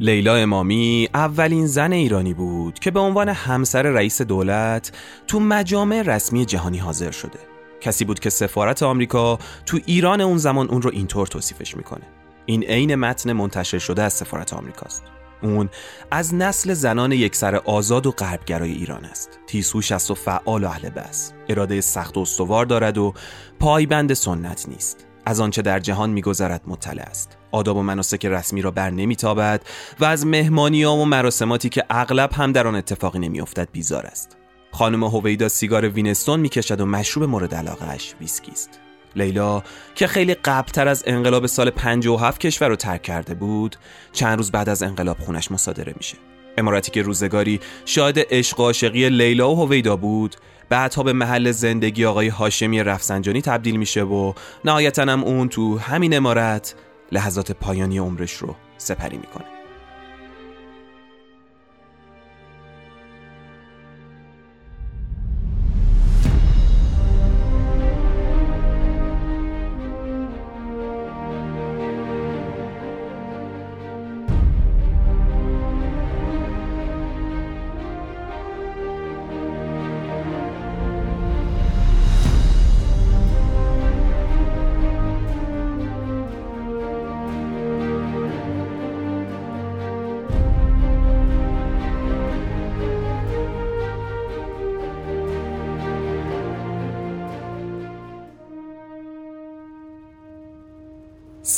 لیلا امامی اولین زن ایرانی بود که به عنوان همسر رئیس دولت تو مجامع رسمی جهانی حاضر شده. کسی بود که سفارت آمریکا تو ایران اون زمان اون رو اینطور توصیفش می‌کنه. این عین متن منتشر شده از سفارت آمریکاست. اون از نسل زنان یکسر آزاد و غربگرای ایران است. تیسوش است و فعال و اهل بس اراده سخت و استوار دارد و پایبند سنت نیست. از آنچه در جهان میگذرد مطلع است. آداب و مناسک رسمی را بر نمیتابد و از مهمانی ها و مراسماتی که اغلب هم در آن اتفاقی نمیافتد بیزار است. خانم هویدا سیگار وینستون می‌کشد و مشروب مورد علاقهش ویسکی است. لیلا که خیلی قبلتر از انقلاب سال 57 کشور رو ترک کرده بود چند روز بعد از انقلاب خونش مصادره میشه. عمارتی که روزگاری شاهد عشق و عاشقی لیلا و هویدا بود بعدها به محل زندگی آقای هاشمی رفسنجانی تبدیل میشه و نهایتا هم اون تو همین عمارت لحظات پایانی عمرش رو سپری می‌کنه.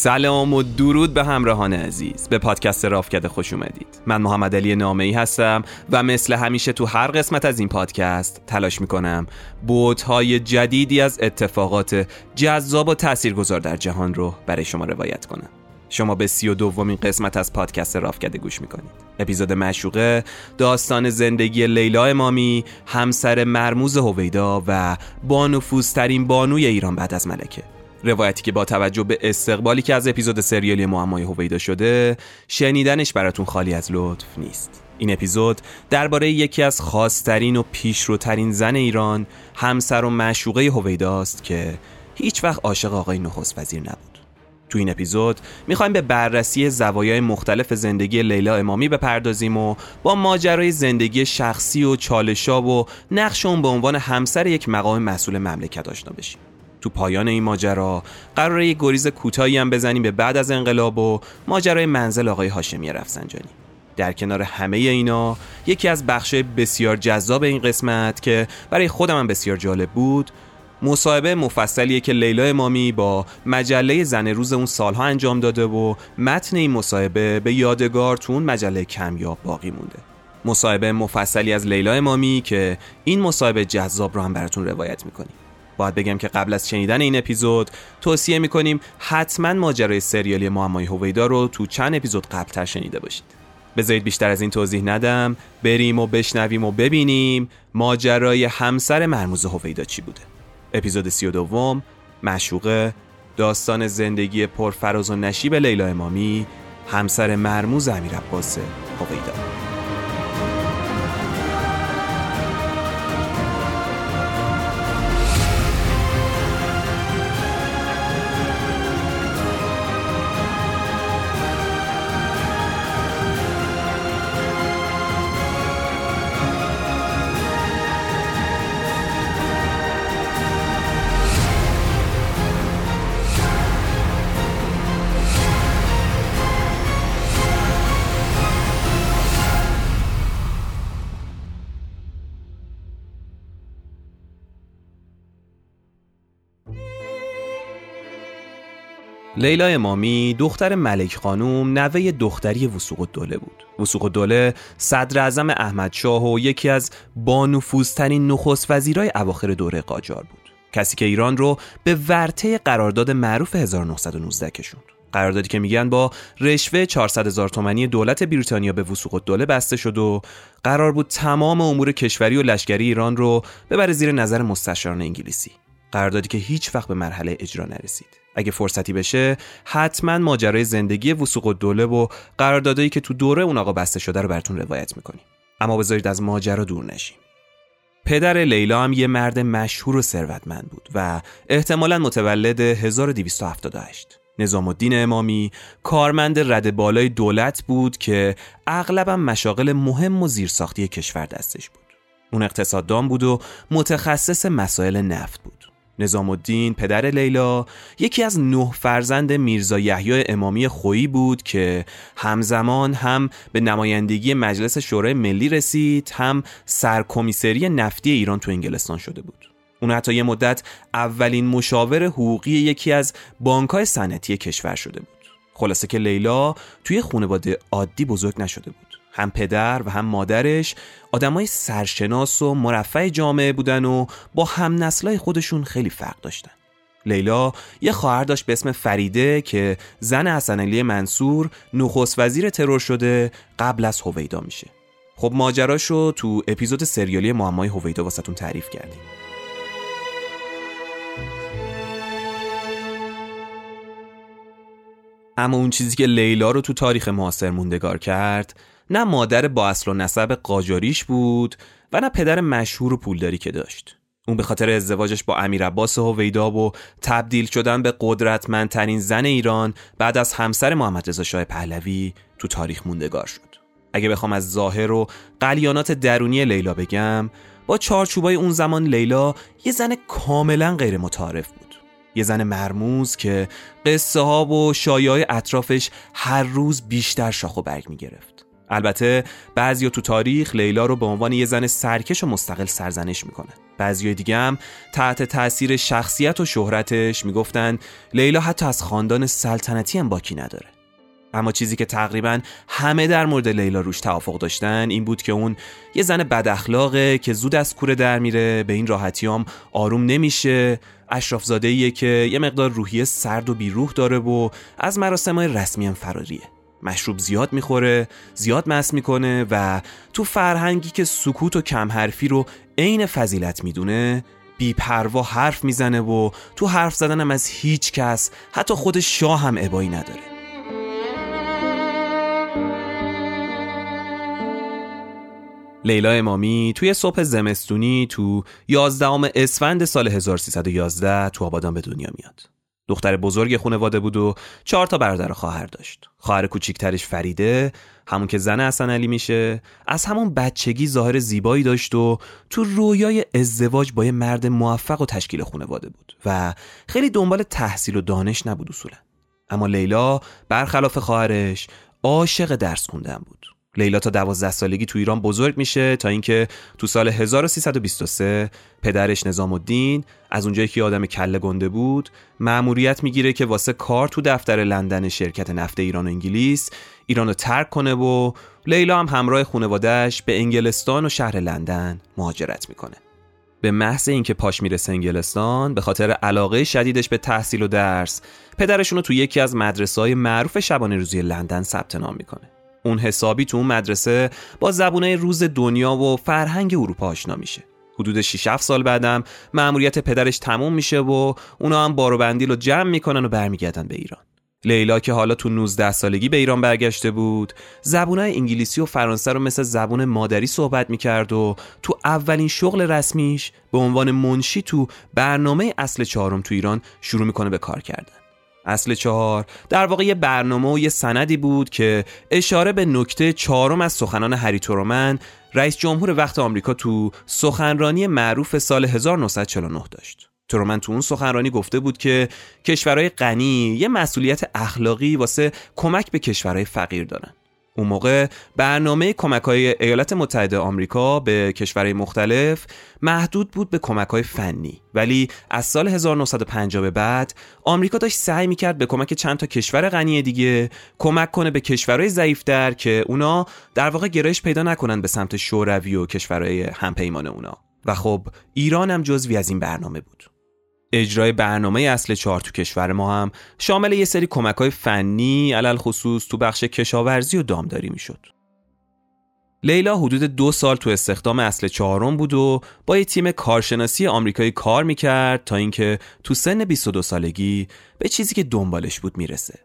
سلام و درود به همراهان عزیز. به پادکست رافکده خوش اومدید. من محمد علی نامه ای هستم و مثل همیشه تو هر قسمت از این پادکست تلاش می‌کنم بودهای جدیدی از اتفاقات جذاب و تاثیرگذار در جهان رو برای شما روایت کنم. شما به سی و دومین قسمت از پادکست رافکده گوش می‌کنید. اپیزود مشوقه داستان زندگی لیلا امامی همسر مرموز هویدا و بانفوذترین بانوی ایران بعد از ملکه. روایتی که با توجه به استقبالی که از اپیزود سریالی معمای هویدا شده شنیدنش براتون خالی از لطف نیست. این اپیزود درباره یکی از خاصترین و پیشروترین زن ایران همسر و معشوقه هویداست که هیچ وقت عاشق آقای نخست وزیر نبود. تو این اپیزود می‌خوایم به بررسی زوایای مختلف زندگی لیلا امامی بپردازیم و با ماجرای زندگی شخصی و چالشاب و نقش اون به عنوان همسر یک مقام مسئول مملکت آشنا بشیم. تو پایان این ماجرا. قراره یه گریز کوتاهی هم بزنیم به بعد از انقلاب و ماجرای منزل آقای هاشمی رفسنجانی. در کنار همه اینا یکی از بخشای بسیار جذاب این قسمت که برای خودم هم بسیار جالب بود مصاحبه مفصلیه که لیلا امامی با مجله زن روز اون سالها انجام داده و متن این مصاحبه به یادگار تو اون مجله کمیاب باقی مونده. مصاحبه مفصلی از لیلا امامی که این مصاحبه جذاب رو هم براتون روایت می‌کنیم. باید بگم که قبل از شنیدن این اپیزود توصیه می‌کنیم حتما ماجرای سریالی معمای هویدا رو تو چند اپیزود قبلتر شنیده باشید. بذارید بیشتر از این توضیح ندم. بریم و بشنویم و ببینیم ماجرای همسر مرموز هویدا چی بوده. اپیزود سی و دوم مشوقه داستان زندگی پرفراز و نشیب لیلا امامی همسر مرموز امیر عباس هویدا. لیلا امامی دختر ملک خانوم نوه دختری وسوق الدوله بود. وسوق الدوله صدر اعظم احمد شاه و یکی از بانفوذترین نخست وزیرای اواخر دوره قاجار بود. کسی که ایران رو به ورته قرارداد معروف 1919 کشوند. قراردادی که میگن با رشوه 400 هزار تومانی دولت بریتانیا به وسوق الدوله بسته شد و قرار بود تمام امور کشوری و لشکری ایران رو ببره زیر نظر مستشاران انگلیسی. قراردادی که هیچ وقت به مرحله اجرا نرسید. اگه فرصتی بشه حتما ماجرای زندگی وسوق و دوله و قراردادایی که تو دوره اون آقا بسته شده رو براتون روایت می‌کنیم اما بذارید از ماجرا دور نشیم پدر لیلا هم یه مرد مشهور و ثروتمند بود و احتمالا متولد 1278 نظام الدین امامی کارمند رد بالای دولت بود که اغلبا مشاغل مهم و زیرساختی کشور دستش بود. اون اقتصاددان بود و متخصص مسائل نفت بود. نظام الدین پدر لیلا. یکی از نه فرزند میرزا یحیی امامی خویی بود که همزمان هم به نمایندگی مجلس شورای ملی رسید هم سرکمیسری نفتی ایران تو انگلستان شده بود. اون حتی یه مدت اولین مشاور حقوقی یکی از بانکهای صنعتی کشور شده بود. خلاصه که لیلا توی خانواده عادی بزرگ نشده بود. هم پدر و هم مادرش آدمای سرشناس و مرفع جامعه بودن و با هم نسلای خودشون خیلی فرق داشتن. لیلا یه خواهر داشت به اسم فریده که زن حسن علی منصور نخست وزیر ترور شده قبل از هویدا میشه. خب ماجراشو تو اپیزود سریالی معمای هویدا واسهتون تعریف کردیم. اما اون چیزی که لیلا رو تو تاریخ معاصر موندگار کرد نه مادر با اصل و نسب قاجاریش بود و نه پدر مشهور و پولداری که داشت. اون به خاطر ازدواجش با امیر عباس هویدا و تبدیل شدن به قدرتمندترین زن ایران بعد از همسر محمد رضا شاه پهلوی تو تاریخ موندگار شد. اگه بخوام از ظاهر و قلیانات درونی لیلا بگم با چارچوبای اون زمان لیلا یه زن کاملا غیر متعارف بود. یه زن مرموز که قصه ها و شایعه اطرافش هر روز بیشتر شاخ و برگ می گرفت. البته بعضیا تو تاریخ لیلا رو به عنوان یه زن سرکش و مستقل سرزنش می‌کنن. بعضی دیگه هم تحت تاثیر شخصیت و شهرتش می‌گفتن لیلا حتی از خاندان سلطنتی هم باکی نداره. اما چیزی که تقریبا همه در مورد لیلا روش توافق داشتن این بود که اون یه زن بد اخلاقه که زود از کوره در میره به این راحتی هم آروم نمیشه اشراف زاده که یه مقدار روحیه سرد و بیروح داره و از مراسم رسمی هم فراریه مشروب زیاد می‌خوره زیاد مس می‌کنه و تو فرهنگی که سکوت و کم حرفی رو عین فضیلت می‌دونه بیپروا حرف می‌زنه و تو حرف زدنم از هیچ کس حتی خود شاه هم ابایی نداره لیلا امامی توی صبح زمستونی تو 11 اسفند سال 1311 تو آبادان به دنیا میاد. دختر بزرگ خانواده بود و چهار تا برادر و خواهر داشت. خواهر کوچیکترش فریده، همون که زن حسن علی میشه، از همون بچگی ظاهر زیبایی داشت و تو رویای ازدواج با یه مرد موفق و تشکیل خانواده بود و خیلی دنبال تحصیل و دانش نبود اصولا. اما لیلا برخلاف خواهرش عاشق درس خوندن بود. لیلا تا دوازده سالگی تو ایران بزرگ میشه تا اینکه تو سال 1323 پدرش نظام الدین از اونجایی که آدم کله گنده بود مأموریت می‌گیره که واسه کار تو دفتر لندن شرکت نفت ایران و انگلیس ایران رو ترک کنه و لیلا هم همراه خانوادهش به انگلستان و شهر لندن مهاجرت می‌کنه. به محض اینکه پاش می‌رسه انگلستان به خاطر علاقه شدیدش به تحصیل و درس پدرشون رو تو یکی از مدرسه های معروف شبانه روزی لندن ثبت نام می‌کنه. اون حسابی تو اون مدرسه با زبونه روز دنیا و فرهنگ اروپا آشنا میشه. حدود 6 7 سال بعدم مأموریت پدرش تموم میشه و اونا هم بارو بندیل رو جمع می‌کنن و برمیگردن به ایران. لیلا که حالا تو 19 سالگی به ایران برگشته بود زبونای انگلیسی و فرانسه رو مثل زبون مادری صحبت می‌کرد و تو اولین شغل رسمیش به عنوان منشی تو برنامه اصل چهارم تو ایران شروع می‌کنه به کار کردن. اصل چهار در واقع یه برنامه و یه سندی بود که اشاره به نکته چهارم از سخنان هری ترومن رئیس جمهور وقت آمریکا تو سخنرانی معروف سال 1949 داشت. ترومن تو اون سخنرانی گفته بود که کشورهای غنی یه مسئولیت اخلاقی واسه کمک به کشورهای فقیر دارن. اون موقع برنامه کمک های ایالات متحده آمریکا به کشورهای مختلف محدود بود به کمک های فنی. ولی از سال 1950 به بعد آمریکا داشت سعی می‌کرد به کمک چند تا کشور غنی دیگه کمک کنه به کشورهای ضعیفتر که اونا در واقع گرایش پیدا نکنن به سمت شوروی و کشورهای همپیمان اونا. و خب ایران هم جزوی از این برنامه بود. اجرای برنامه اصل چهار تو کشور ما هم شامل یه سری کمک های فنی علل خصوص تو بخش کشاورزی و دامداری می‌شد. لیلا حدود دو سال تو استخدام اصل چهارم بود و با یه تیم کارشناسی آمریکایی کار می‌کرد تا اینکه تو سن 22 سالگی به چیزی که دنبالش بود می‌رسه.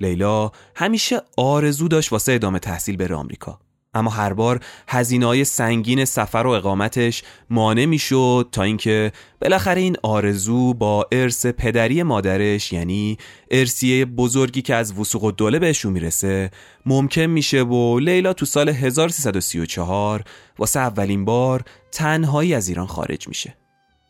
لیلا همیشه آرزو داشت واسه ادامه تحصیل بره آمریکا. اما هر بار هزینه های سنگین سفر و اقامتش مانع می‌شد تا اینکه بالاخره این آرزو با ارث پدری مادرش یعنی ارسیه بزرگی که از وسوق الدوله بهشون می‌رسه ممکن میشه و لیلا تو سال 1334 واسه اولین بار تنهایی از ایران خارج میشه.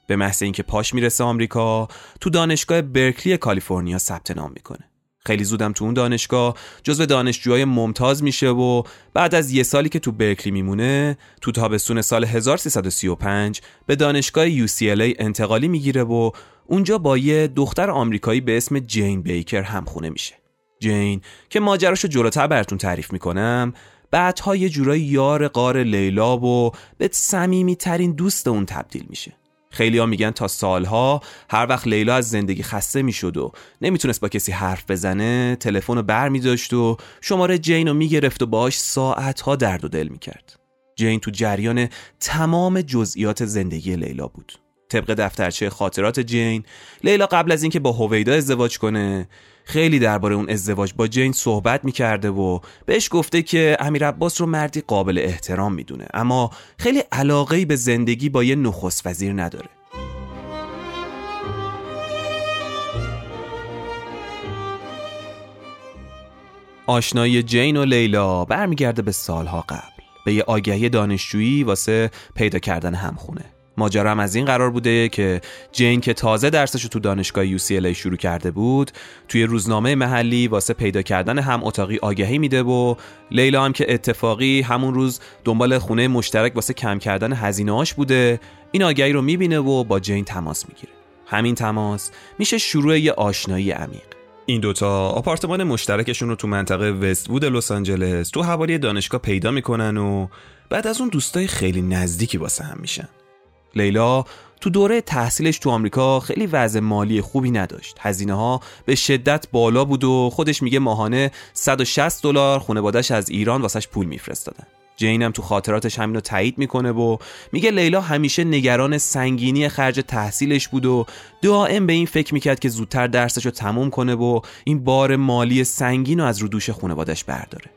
به محض اینکه پاش می‌رسه آمریکا تو دانشگاه برکلی کالیفرنیا ثبت نام می‌کنه. خیلی زودم تو اون دانشگاه. جزو دانشجوهای ممتاز میشه و بعد از یه سالی که تو برکلی میمونه تو تابستون سال 1335 به دانشگاه UCLA انتقالی می‌گیره و اونجا با یه دختر آمریکایی به اسم جین بیکر همخونه میشه. جین که ماجراشو جلوتر براتون تعریف می‌کنم بعدها یه جورایی یار قار لیلا و به صمیمی ترین دوست اون تبدیل میشه. خیلی ها میگن تا سالها هر وقت لیلا از زندگی خسته می‌شد و نمی‌تونست با کسی حرف بزنه تلفن رو بر میداشت و شماره جین رو می‌گرفت و باهاش ساعتها درد و دل می‌کرد. جین تو جریان تمام جزئیات زندگی لیلا بود. طبق دفترچه خاطرات جین لیلا قبل از اینکه با هویدا ازدواج کنه خیلی درباره اون ازدواج با جین صحبت می‌کرده و بهش گفته که امیر عباس رو مردی قابل احترام می‌دونه اما خیلی علاقه به زندگی با یه نخست وزیر نداره. آشنایی جین و لیلا برمیگرده به سالها قبل. به یه آگهی دانشجویی واسه پیدا کردن همخونه. ماجرا هم از این قرار بوده که جین که تازه درسش رو تو دانشگاه UCLA شروع کرده بود توی روزنامه محلی واسه پیدا کردن هم اتاقی آگهی میده و لیلا هم که اتفاقی همون روز دنبال خونه مشترک واسه کم کردن هزینه‌هاش بوده این آگهی رو می‌بینه و با جین تماس می‌گیره. همین تماس میشه شروع یه آشنایی عمیق. این دوتا آپارتمان مشترکشون رو تو منطقه وست وود لس آنجلس تو حوالی دانشگاه پیدا می‌کنن و بعد از اون دوستای خیلی نزدیکی واسه هم میشن. لیلا تو دوره تحصیلش تو آمریکا خیلی وضع مالی خوبی نداشت. هزینه ها به شدت بالا بود و خودش میگه ماهانه 160 دلار خانواده‌اش از ایران واسش پول میفرستادن. جینم تو خاطراتش همینو تایید می‌کنه و میگه لیلا همیشه نگران سنگینی خرج تحصیلش بود و دائم به این فکر می‌کرد که زودتر درسش رو تموم کنه و این بار مالی سنگین رو از رو دوش خانوادش برداره.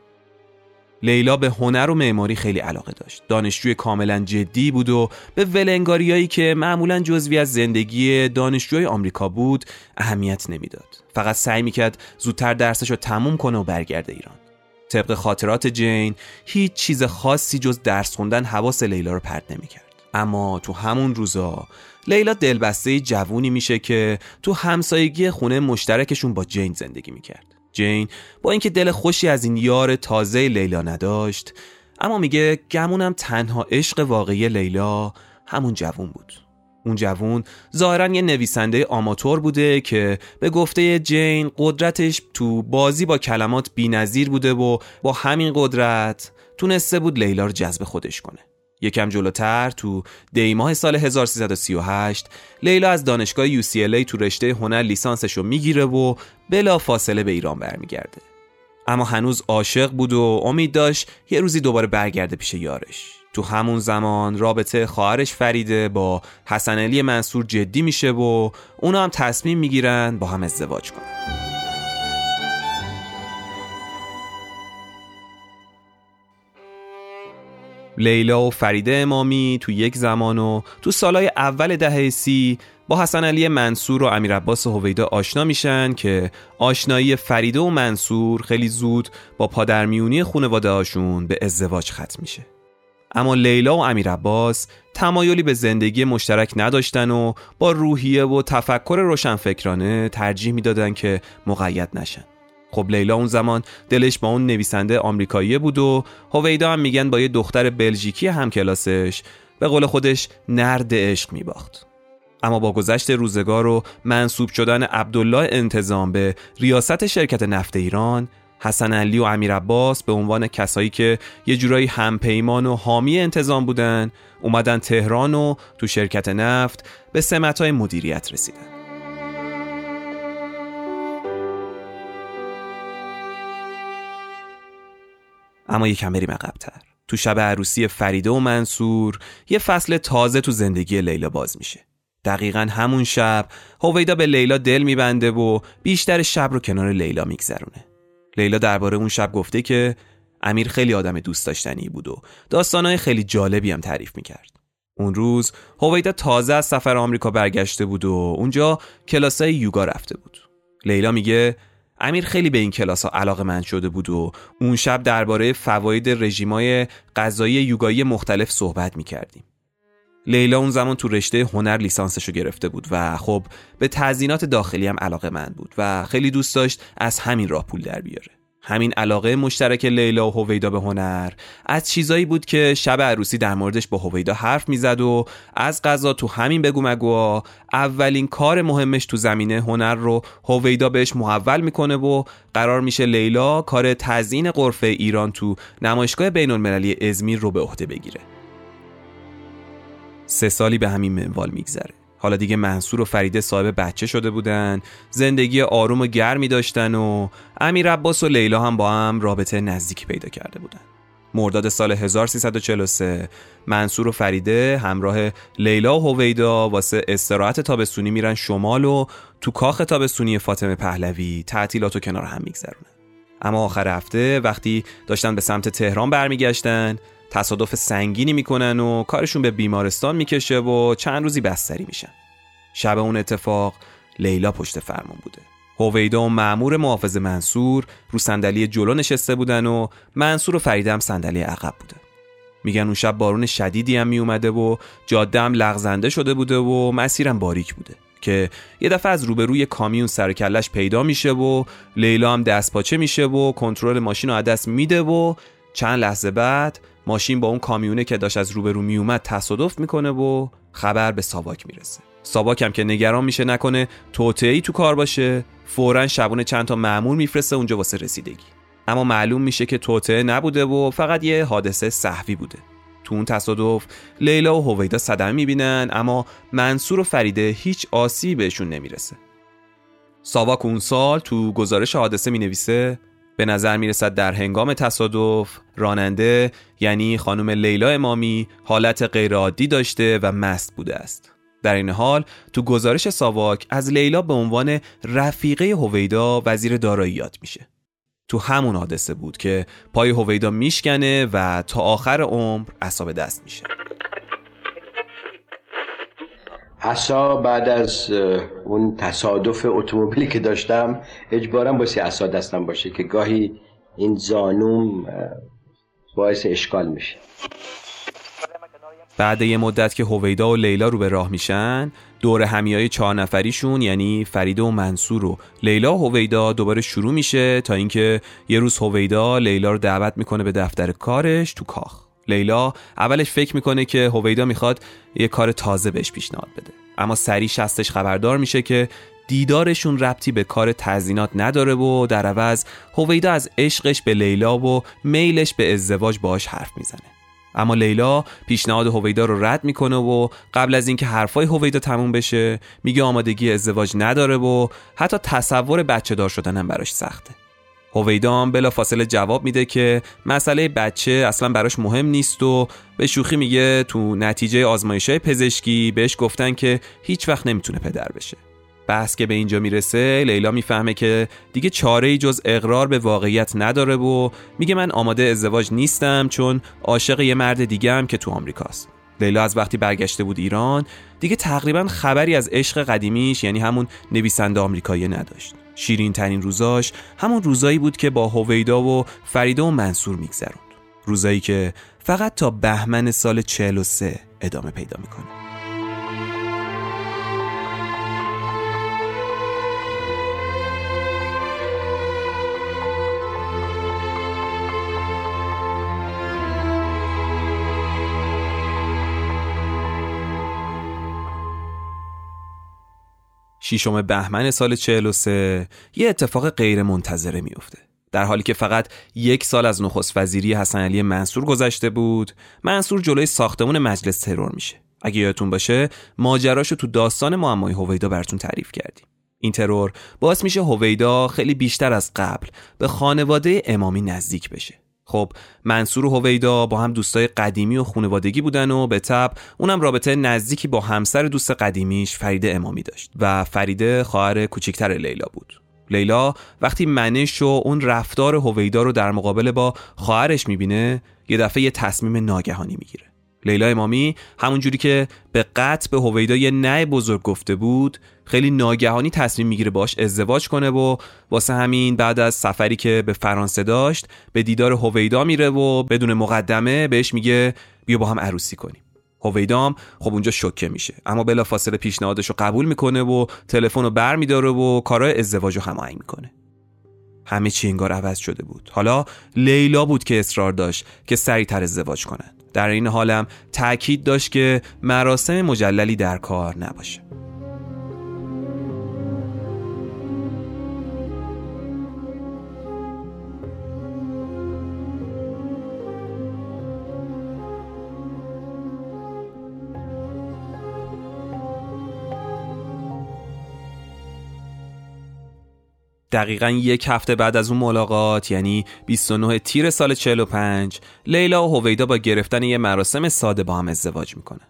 لیلا به هنر و معماری خیلی علاقه داشت. دانشجوی کاملا جدی بود و به ولنگاریایی که معمولا جزوی از زندگی دانشجوی آمریکا بود اهمیت نمی‌داد. فقط سعی می‌کرد زودتر درسش رو تموم کنه و برگرده ایران. طبق خاطرات جین هیچ چیز خاصی جز درس خوندن حواس لیلا رو پرت نمی‌کرد. اما تو همون روزا لیلا دلبسته جوونی میشه که تو همسایگی خونه مشترکشون با جین زندگی می‌کرد. جین با اینکه دل خوشی از این یار تازه لیلا نداشت اما میگه گمونم تنها عشق واقعی لیلا همون جوون بود. اون جوون ظاهرا یه نویسنده آماتور بوده که به گفته جین قدرتش تو بازی با کلمات بینظیر بوده و با همین قدرت تونسته بود لیلا رو جذب خودش کنه. یکم جلوتر تو دیماه سال 1338 لیلا از دانشگاه UCLA تو رشته هنر لیسانسش رو می‌گیره و بلا فاصله به ایران برمیگرده. اما هنوز عاشق بود و امید داشت یه روزی دوباره برگرده پیش یارش. تو همون زمان رابطه خواهرش فریده با حسن علی منصور جدی میشه و اونا هم تصمیم می‌گیرن با هم ازدواج کنن. لیلا و فریده امامی تو یک زمان و تو سالهای اول دهه سی با حسن علی منصور و امیر عباس هویدا آشنا میشن که آشنایی فریده و منصور خیلی زود با پادرمیونی خانواده هاشون به ازدواج ختم میشه. اما لیلا و امیر عباس تمایلی به زندگی مشترک نداشتن و با روحیه و تفکر روشنفکرانه ترجیح می‌دادن که مقید نشن. خب لیلا اون زمان دلش با اون نویسنده آمریکایی بود و هویدا هم میگن با یه دختر بلژیکی همکلاسش. به قول خودش نرد عشق میباخت. اما با گذشت روزگار و منصوب شدن عبدالله انتظام به ریاست شرکت نفت ایران حسن علی و امیر عباس به عنوان کسایی که یه جورایی همپیمان و حامی انتظام بودن اومدن تهران و تو شرکت نفت به سمتهای مدیریت رسیدن. اما یکم بریم عقبتر تو شب عروسی فریده و منصور یه فصل تازه تو زندگی لیلا باز میشه. دقیقا همون شب هویدا به لیلا دل میبنده و بیشتر شب رو کنار لیلا میگذرونه. لیلا درباره اون شب گفته که امیر خیلی آدم دوست داشتنی بود و داستانهای خیلی جالبی هم تعریف می‌کرد. اون روز هویدا تازه از سفر آمریکا برگشته بود و اونجا کلاسای یوگا رفته بود. لیلا میگه امیر خیلی به این کلاس ها علاقه من شده بود و اون شب درباره فواید رژیمای غذایی یوگایی مختلف صحبت می کردیم. لیلا اون زمان تو رشته هنر لیسانسشو گرفته بود و خب به تزینات داخلی هم علاقه من بود و خیلی دوست داشت از همین راه پول در بیاره. همین علاقه مشترک لیلا و هویدا به هنر. از چیزایی بود که شب عروسی در موردش با هویدا حرف می‌زد و از غذا تو همین بگو مگوها اولین کار مهمش تو زمینه هنر رو هویدا بهش محول می‌کنه و قرار میشه لیلا کار تزیین قرفه ایران تو نمایشگاه بین المللی ازمیر رو به عهده بگیره. سه سالی به همین منوال میگذره. حالا دیگه منصور و فریده صاحب بچه شده بودن. زندگی آروم و گرمی داشتن و امیر عباس و لیلا هم با هم رابطه نزدیکی پیدا کرده بودن. مرداد سال 1343 منصور و فریده همراه لیلا و هویدا واسه استراحت تابستونی میرن شمال و تو کاخ تابستونی فاطمه پهلوی تعطیلات و کنار هم میگذرونن. اما آخر هفته وقتی داشتن به سمت تهران برمیگشتن تصادف سنگینی می‌کنن و کارشون به بیمارستان می‌کشه و چند روزی بستری میشن. شب اون اتفاق لیلا پشت فرمون بوده. هویدا و معمور محافظ منصور رو صندلی جلو نشسته بودن و منصور و فریده هم صندلی عقب بودن میگن اون شب بارون شدیدی هم میومده و جاده هم لغزنده شده بوده و مسیرم باریک بوده که یه دفعه از روبروی کامیون سر کلش پیدا میشه و لیلا هم دست پاچه میشه و کنترل ماشین رو دست میده و چند لحظه بعد ماشین با اون کامیونه که داشت از روبرو میومد تصادف می‌کنه و خبر به ساواک می‌رسه. ساواک هم که نگران میشه نکنه توطئه‌ای تو کار باشه فورا شبونه چند تا مأمور میفرسته اونجا واسه رسیدگی. اما معلوم میشه که توطئه نبوده و فقط یه حادثه صحوی بوده. تو اون تصادف لیلا و هویدا صدمه می‌بینن اما منصور و فریده هیچ آسیبی بهشون نمی‌رسه. ساواک اون سال تو گزارش حادثه می‌نویسه به نظر می‌رسد در هنگام تصادف راننده یعنی خانم لیلا امامی حالت غیرعادی داشته و مست بوده است. در این حال تو گزارش ساواک از لیلا به عنوان رفیقه هویدا وزیر دارایی یاد میشه. تو همون حادثه بود که پای هویدا میشکنه و تا آخر عمر اصاب دست میشه. عصا بعد از اون تصادف اتومبیلی که داشتم اجبارم باسی عصا دستم باشه که گاهی این زانوم باعث اشکال میشه. بعد یه مدت که هویدا و لیلا رو به راه میشن دور همیای چهار نفریشون یعنی فریده و منصور و لیلا و هویدا دوباره شروع میشه تا اینکه یه روز هویدا لیلا رو دعوت می‌کنه به دفتر کارش تو کاخ. لیلا اولش فکر می‌کنه که هویدا می‌خواد یه کار تازه بهش پیشنهاد بده. اما سری شستش خبردار میشه که دیدارشون ربطی به کار تزینات نداره و در عوض هویدا از عشقش به لیلا و میلش به ازدواج باش حرف می‌زنه. اما لیلا پیشنهاد هویدا رو رد می‌کنه و قبل از اینکه حرفای هویدا تموم بشه میگه آمادگی ازدواج نداره و حتی تصور بچه دار شدن هم براش سخته. هویدام بلا فاصله جواب میده که مسئله بچه اصلا براش مهم نیست و به شوخی میگه تو نتیجه آزمایش پزشکی بهش گفتن که هیچ وقت نمی‌تونه پدر بشه. بحث که به اینجا می‌رسه لیلا می‌فهمه که دیگه چاره ای جز اقرار به واقعیت نداره و میگه من آماده ازدواج نیستم چون عاشق یه مرد دیگه هم که تو آمریکاست لیلا از وقتی برگشته بود ایران دیگه تقریبا خبری از عشق قدیمیش یعنی همون نویسنده آمریکایی نداشت. شیرین ترین روزاش همون روزایی بود که با هویدا و فریده و منصور میگذروند. روزایی که فقط تا بهمن سال 43 ادامه پیدا می‌کنه. شیشم بهمن سال 43 یه اتفاق غیر منتظره میفته در حالی که فقط یک سال از نخست وزیری حسن علی منصور گذشته بود منصور جلوی ساختمون مجلس ترور میشه. اگه یادتون باشه ماجراشو تو داستان معمای هویدا براتون تعریف کردیم. این ترور باعث میشه هویدا خیلی بیشتر از قبل به خانواده امامی نزدیک بشه. خب منصور و هویدا با هم دوستای قدیمی و خانوادگی بودن و به تب اونم رابطه نزدیکی با همسر دوست قدیمیش فریده امامی داشت و فریده خواهر کوچکتر لیلا بود. لیلا وقتی منش و اون رفتار هویدا رو در مقابل با خواهرش می‌بینه یه دفعه یه تصمیم ناگهانی می‌گیره. لیلا امامی همون جوری که به قطع به هویدا یه نه بزرگ گفته بود خیلی ناگهانی تصمیم می‌گیره باش ازدواج کنه و واسه همین بعد از سفری که به فرانسه داشت به دیدار هویدا میره و بدون مقدمه بهش میگه بیا با هم عروسی کنیم. هویدام خب اونجا شوکه میشه اما بلافاصله پیشنهادش رو قبول می‌کنه و تلفن رو بر میداره و کارهای ازدواج رو هماهنگ می‌کنه. همه چی انگار عوض شده بود. حالا لیلا بود که اصرار داشت که سریعتر ازدواج کنند در این حالم تاکید داشت که مراسم مجللی در کار نباشه. دقیقا یک هفته بعد از اون ملاقات یعنی 29 تیر سال 45 لیلا و هویدا با گرفتن یه مراسم ساده با هم ازدواج می‌کنن.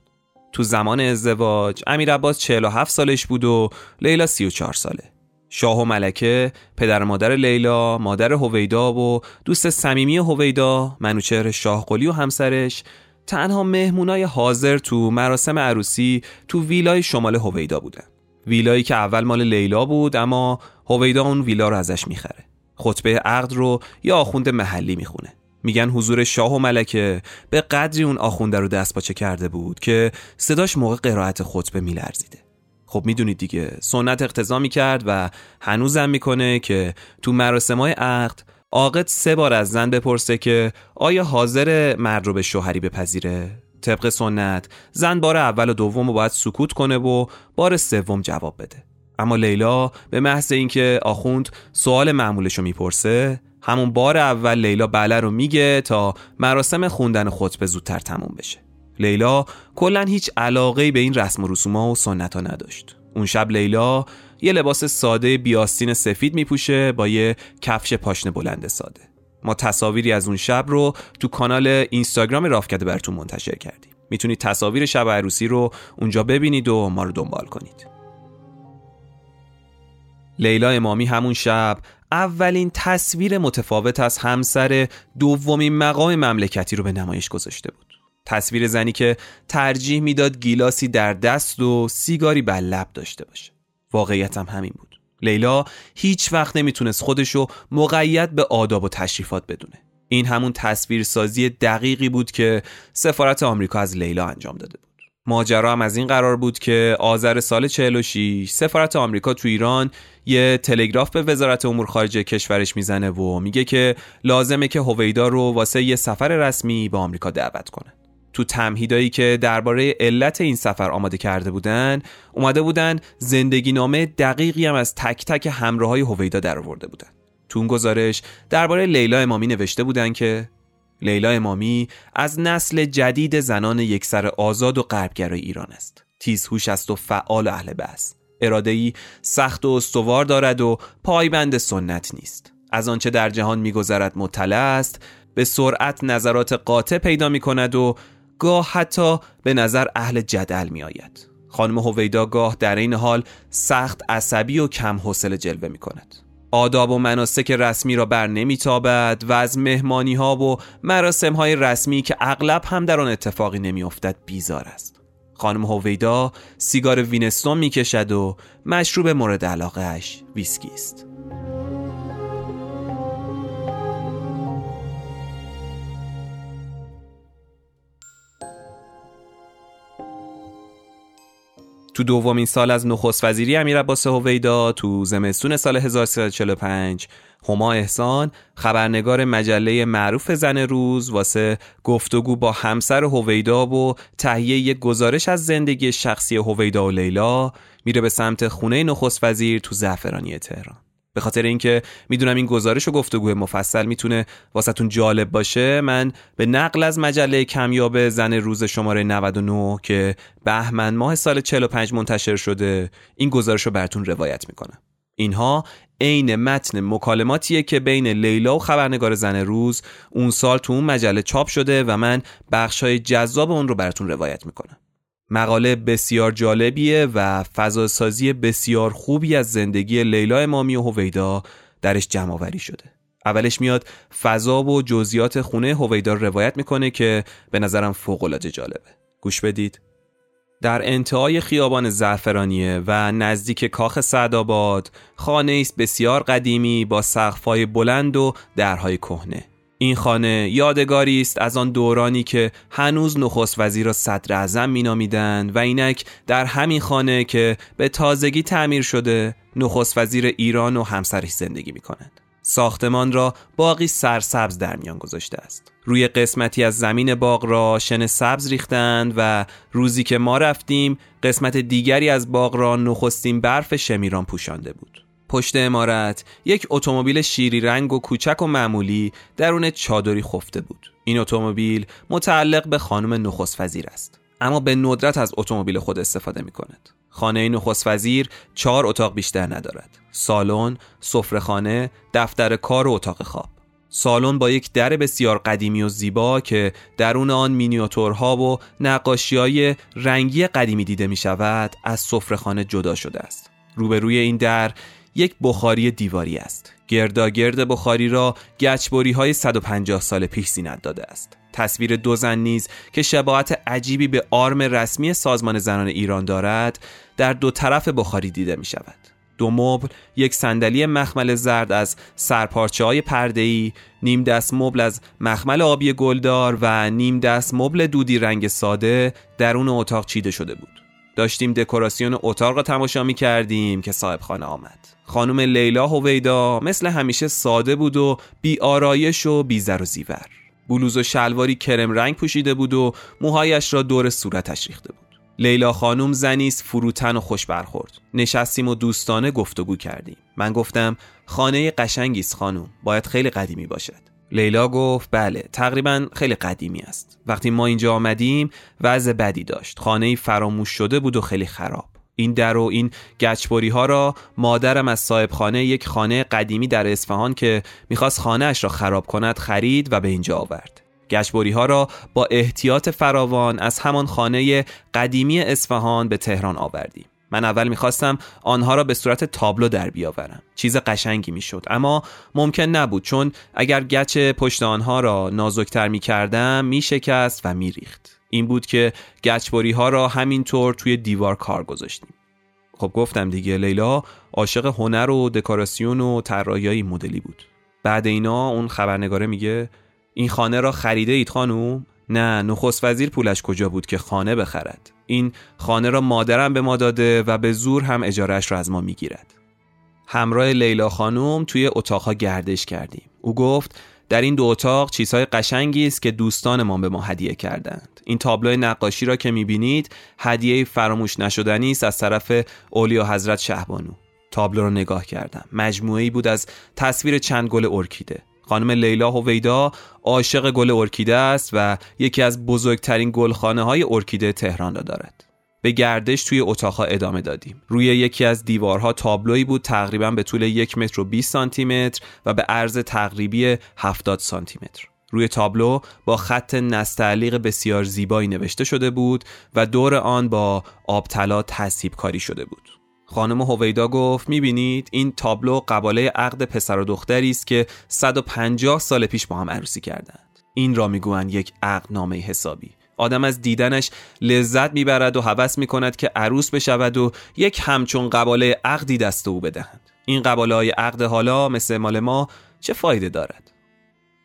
تو زمان ازدواج امیر عباس 47 سالش بود و لیلا 34 ساله. شاه و ملکه پدر مادر لیلا مادر هویدا و دوست صمیمی هویدا منوچهر شاهقلی و همسرش تنها مهمونای حاضر تو مراسم عروسی تو ویلای شمال هویدا بودن. ویلایی که اول مال لیلا بود اما هویدا اون ویلا رو ازش می‌خره. خطبه عقد رو یه آخوند محلی می‌خونه. میگن حضور شاه و ملکه به قدری اون آخونده رو دست پاچه کرده بود که صداش موقع قرائت خطبه میلرزیده. خب می‌دونید دیگه سنت اقتضا می‌کرد و هنوزم می‌کنه که تو مراسم های عقد عاقد سه بار از زن بپرسه که آیا حاضر مرد رو به شوهری بپذیره؟ طبق سنت زن بار اول و دوم رو باید سکوت کنه و بار سوم جواب بده. اما لیلا به محض اینکه آخوند سوال معمولش رو می‌پرسه همون بار اول لیلا بله رو میگه تا مراسم خوندن خطبه زودتر تموم بشه. لیلا کلا هیچ علاقه به این رسم و رسوما و سنت ها نداشت. اون شب لیلا یه لباس ساده بیاستین سفید میپوشه با یه کفش پاشنه بلند ساده. ما تصاویری از اون شب رو تو کانال اینستاگرام رافکده براتون منتشر کردیم. می‌تونید تصاویر شب عروسی رو اونجا ببینید و ما رو دنبال کنید. لیلا امامی همون شب اولین تصویر متفاوت از همسر دومین مقام مملکتی رو به نمایش گذاشته بود. تصویر زنی که ترجیح می‌داد گیلاسی در دست و سیگاری بر لب داشته باشه. واقعیت هم همین بود. لیلا هیچ وقت نمی‌تونست خودشو مقید به آداب و تشریفات بدونه. این همون تصویرسازی دقیقی بود که سفارت آمریکا از لیلا انجام داده بود. ماجرا هم از این قرار بود که آذر سال 46 سفارت آمریکا تو ایران یه تلگراف به وزارت امور خارجه کشورش می‌زنه و میگه که لازمه که هویدا رو واسه یه سفر رسمی به آمریکا دعوت کنه. تو تمهیدایی که درباره علت این سفر آماده کرده بودن اومده بودن زندگی نامه دقیقی هم از تک تک همراه های هویدا در آورده بودن. تو اون گزارش درباره لیلا امامی نوشته بودن که لیلا امامی از نسل جدید زنان یکسر آزاد و غربگرای ایران است. تیزهوش است و فعال اهل بحث. ای سخت و استوار دارد و پایبند سنت نیست. از آنچه در جهان میگذرد مطلع است به سرعت نظرات قاطع پیدا می کند و گاه حتی به نظر اهل جدل می آید خانم هویدا گاه در این حال سخت عصبی و کم حوصله جلوه می کند آداب و مناسک رسمی را بر نمیتابد و از مهمانی ها و مراسم های رسمی که اغلب هم در آن اتفاقی نمیافتد بیزار است. خانم هویدا سیگار وینستون می‌کشد و مشروب مورد علاقهش ویسکی است. تو دومین سال از نخست وزیری امیر عباس هویدا تو زمستون سال 1345 هما احسان خبرنگار مجله معروف زن روز واسه گفتگو با همسر هویدا و تهیه یک گزارش از زندگی شخصی هویدا و لیلا میره به سمت خونه نخست وزیر تو زعفرانی تهران. به خاطر اینکه می‌دونم این گزارش و گفتگوی مفصل می‌تونه واسهتون جالب باشه من به نقل از مجله کمیاب زن روز شماره 99 که بهمن ماه سال 45 منتشر شده این گزارش رو براتون روایت می‌کنم. اینها عین متن مکالماتیه که بین لیلا و خبرنگار زن روز اون سال تو اون مجله چاپ شده و من بخشای جذاب اون رو براتون روایت می‌کنم. مقاله بسیار جالبیه و فضاسازی بسیار خوبی از زندگی لیلا امامی و هویدا درش جمع شده. اولش میاد فضا و جزئیات خونه هویدا روایت می‌کنه که به نظرم فوق جالبه. گوش بدید. در انتهای خیابان زعفرانیه و نزدیک کاخ سعدآباد خانه است بسیار قدیمی با سقف‌های بلند و درهای کهنه. این خانه یادگاری است از آن دورانی که هنوز نخست وزیر را صدر اعظم مینامیدند و اینک در همین خانه که به تازگی تعمیر شده نخست وزیر ایران و همسرش زندگی می کنند. ساختمان را باقی سرسبز در میان گذاشته است. روی قسمتی از زمین باغ را شن سبز ریختند و روزی که ما رفتیم قسمت دیگری از باغ را نخستین برف شمیران پوشانده بود. پشت امارت یک اتومبیل شیری رنگ و کوچک و معمولی درون چادری خفته بود. این اتومبیل متعلق به خانم نخست وزیر است. اما به ندرت از اتومبیل خود استفاده می کند. خانه نخست وزیر چهار اتاق بیشتر ندارد. سالن، سفرهخانه، دفتر کار و اتاق خواب. سالن با یک در بسیار قدیمی و زیبا که درون آن مینیاتورها و نقاشی های رنگی قدیمی دیده می شود از سفرهخانه جدا شده است. روبروی این در یک بخاری دیواری است. گرداگرد بخاری را گچبری های 150 سال پیش زینت داده است. تصویر دو زن نیز که شباهت عجیبی به آرم رسمی سازمان زنان ایران دارد در دو طرف بخاری دیده می شود. دو مبل، یک صندلی مخمل زرد از سرپارچه های پرده‌ای، نیم دست مبل از مخمل آبی گلدار و نیم دست مبل دودی رنگ ساده درون اتاق چیده شده بود. داشتیم دکوراسیون اتاق را تماشا می کردیم که صاحب خانه آمد. خانم لیلا هویدا مثل همیشه ساده بود و بی آرایش و بی زر و زیور. بلوز و شلواری کرم رنگ پوشیده بود و موهایش را دور صورتش ریخته بود. لیلا خانم زنیست فروتن و خوش برخورد. نشستیم و دوستانه گفتگو کردیم. من گفتم خانه قشنگی است خانم. باید خیلی قدیمی باشد. لیلا گفت بله تقریبا خیلی قدیمی است. وقتی ما اینجا آمدیم وضع بدی داشت. خانه فراموش شده بود و خیلی خراب. این در و این گچبری ها را مادرم از صاحب خانه یک خانه قدیمی در اصفهان که می‌خواست خانه اش را خراب کند خرید و به اینجا آورد. گچبری ها را با احتیاط فراوان از همان خانه قدیمی اصفهان به تهران آوردیم. من اول می‌خواستم آنها را به صورت تابلو در بیاورم چیز قشنگی می‌شد اما ممکن نبود چون اگر گچ پشت آنها را نازکتر می‌کردم میشکست و میریخت این بود که گچبری ها را همینطور توی دیوار کار گذاشتیم. خب گفتم دیگه لیلا عاشق هنر و دکوراسیون و طراحی مدلی بود. بعد اینا اون خبرنگاره میگه این خانه را خریده اید خانوم؟ نه نخست وزیر پولش کجا بود که خانه بخرد؟ این خانه را مادرم به ما داده و به زور هم اجارش را از ما می‌گیرد. همراه لیلا خانوم توی اتاقها گردش کردیم. او گفت در این دو اتاق چیزهای قشنگی است که دوستانمان به ما هدیه کردند. این تابلو نقاشی را که می‌بینید هدیه فراموش نشدنی است از طرف اولیا حضرت شهبانو. تابلو را نگاه کردم. مجموعه بود از تصویر چند گل ارکیده. خانم لیلا هویدا عاشق گل ارکیده است و یکی از بزرگترین گلخانه های ارکیده تهران را دارد. به گردش توی اتاقها ادامه دادیم. روی یکی از دیوارها تابلویی بود تقریبا به طول یک متر و 20 سانتی متر و به عرض تقریبی 70 سانتی متر روی تابلو با خط نستعلیق بسیار زیبایی نوشته شده بود و دور آن با آبطلا تصیب کاری شده بود. خانم هویدا گفت می‌بینید این تابلو قباله عقد پسر و دختری است که 150 سال پیش با هم عروسی کردند. این را می‌گویند یک عقد نامه حسابی. آدم از دیدنش لذت می‌برد و هوس می‌کند که عروس بشود و یک همچون قباله عقدی دست او بدهند این قباله های عقد حالا مثل مال ما چه فایده دارد؟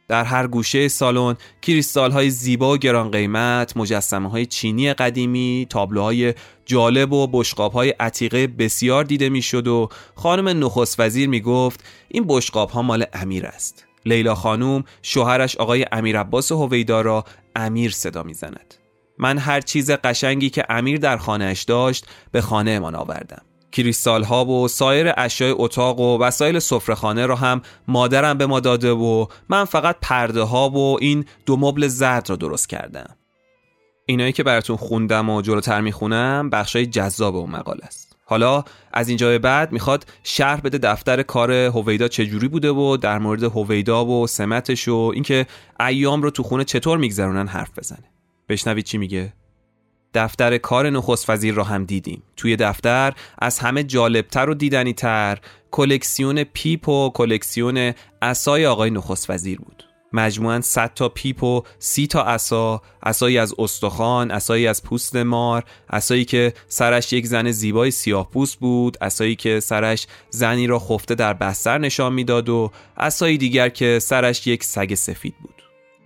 در هر گوشه سالن کریستال های زیبا و گران قیمت مجسمه های چینی قدیمی تابلوهای جالب و بشقاب های عتیقه بسیار دیده می‌شد و خانم نخست وزیر می گفت این بشقاب ها مال امیر است. لیلا خانوم شوهرش آقای امیر عباس هویدا را امیر صدا می‌زند. من هر چیز قشنگی که امیر در خانهش داشت به خانه من آوردم. کریستال ها و سایر اشیاء اتاق و وسایل سفرهخانه را هم مادرم به ما داده و من فقط پرده ها و این دو مبل زرد را درست کردم. اینایی که براتون خوندم و جلوتر می‌خونم بخشای جذاب اون مقاله است. حالا از اینجا به بعد می‌خواد شرح بده دفتر کار هویدا چجوری بوده و در مورد هویدا و سمتش و اینکه ایام رو تو خونه چطور میگذرونن حرف بزنه. بشنوید چی میگه؟ دفتر کار نخست وزیر را هم دیدیم. توی دفتر از همه جالبتر و دیدنی تر کلکسیون پیپ و کلکسیون عصای آقای نخست وزیر بود. مجموعاً 100 تا پیپ و 30 تا عصا، عصایی از استخوان، عصایی از پوست مار، عصایی که سرش یک زن زیبای سیاه پوست بود، عصایی که سرش زنی را خفته در بستر نشان می‌داد و عصایی دیگر که سرش یک سگ سفید بود.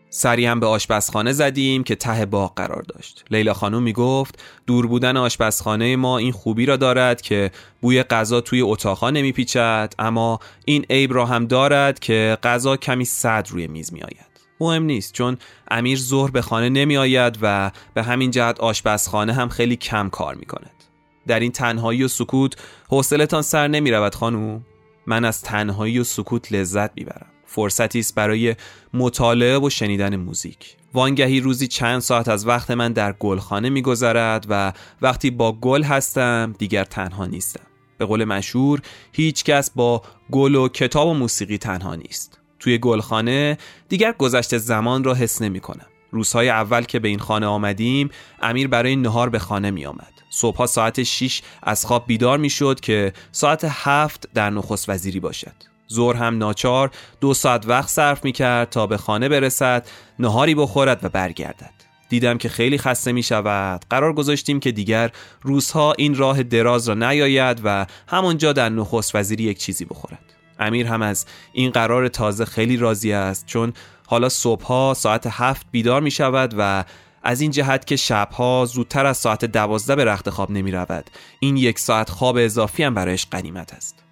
سری هم به آشپزخانه زدیم که ته باغ قرار داشت. لیلا خانم می گفت دور بودن آشپزخانه ما این خوبی را دارد که بوی غذا توی اتاقها نمیپیچد اما این عیب را هم دارد که غذا کمی صد روی میز می آید مهم نیست چون امیر ظهر به خانه نمی آید و به همین جهت آشپزخانه هم خیلی کم کار می کند در این تنهایی و سکوت حوصلتان سر نمی رود خانوم من از تنهایی و سکوت لذت می‌برم. فرصتی است برای مطالعه و شنیدن موزیک. وانگهی روزی چند ساعت از وقت من در گلخانه میگذرد و وقتی با گل هستم دیگر تنها نیستم. به قول مشهور هیچ کس با گل و کتاب و موسیقی تنها نیست. توی گلخانه دیگر گذشته زمان را حس نمی کنم روزهای اول که به این خانه آمدیم امیر برای نهار به خانه می آمد صبحها ساعت 6 از خواب بیدار می شد که ساعت هفت در نخست وزیری باشد. زور هم ناچار دو ساعت وقت صرف می کرد تا به خانه برسد نهاری بخورد و برگردد. دیدم که خیلی خسته می شود قرار گذاشتیم که دیگر روزها این راه دراز را نیاید و همانجا در نخست وزیری یک چیزی بخورد. امیر هم از این قرار تازه خیلی راضی است چون حالا صبحها ساعت هفت بیدار می شود و از این جهت که شبها زودتر از ساعت دوازده به رخت خواب نمی رود این یک ساعت خواب اضافی هم برایش قنیمت است.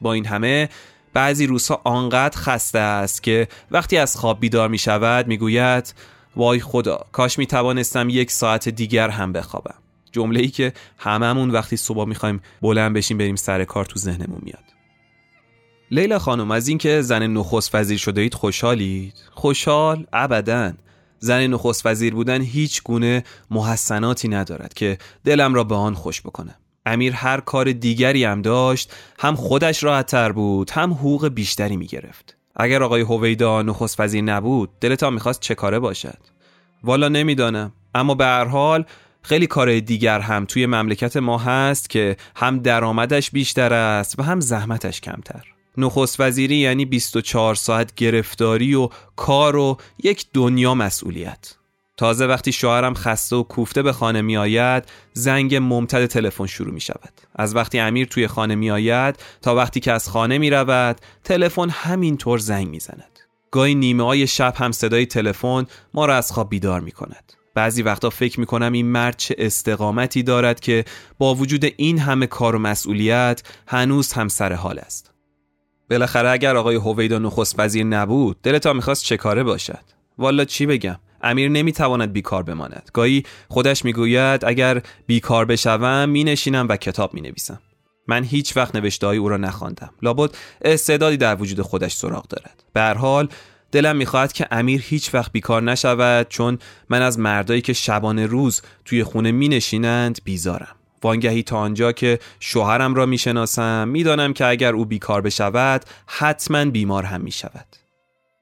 با این همه بعضی روزها آنقدر خسته است که وقتی از خواب بیدار می شود می گوید وای خدا کاش می توانستم یک ساعت دیگر هم بخوابم. جمله ای که هممون وقتی صبح می‌خوایم بلند بشیم بریم سر کار تو ذهنمون میاد. لیلا خانم از اینکه زن نخست وزیر شده اید خوشحالید؟ خوشحال ابدا. زن نخست وزیر بودن هیچ گونه محسناتی ندارد که دلم را به آن خوش بکنم امیر هر کار دیگری هم داشت هم خودش راحتتر بود هم حقوق بیشتری می گرفت اگر آقای هویدا نخست وزیر نبود دلتان می‌خواست چه کاره باشد؟ والا نمی‌دانم. اما به هر حال خیلی کار دیگر هم توی مملکت ما هست که هم درآمدش بیشتر است و هم زحمتش کمتر. نخست وزیری یعنی 24 ساعت گرفتاری و کار و یک دنیا مسئولیت. تازه وقتی شوهرم خسته و کوفته به خانه می آید زنگ ممتد تلفن شروع می شود از وقتی امیر توی خانه می آید تا وقتی که از خانه می رود تلفن همینطور زنگ می زند گاهی نیمه های شب هم صدای تلفن ما را از خواب بیدار می کند بعضی وقتا فکر می کنم این مرد چه استقامتی دارد که با وجود این همه کار و مسئولیت هنوز هم سر حال است. بالاخره اگر آقای هویدا نخست وزیر نبود دلتا می‌خواست چه کاره باشد؟ والا چی بگم؟ امیر نمی‌تواند بیکار بماند. گاهی خودش می‌گوید اگر بیکار بشوم مینشینم و کتاب می‌نویسم. من هیچ وقت نوشته های او را نخواندم. لابد استعدادی در وجود خودش سراغ دارد. به هر حال دلم می‌خواهد که امیر هیچ وقت بیکار نشود چون من از مردایی که شبانه روز توی خونه می نشینند بیزارم. وانگهی تا آنجا که شوهرم را می‌شناسم می‌دانم که اگر او بیکار بشود حتما بیمار هم می شود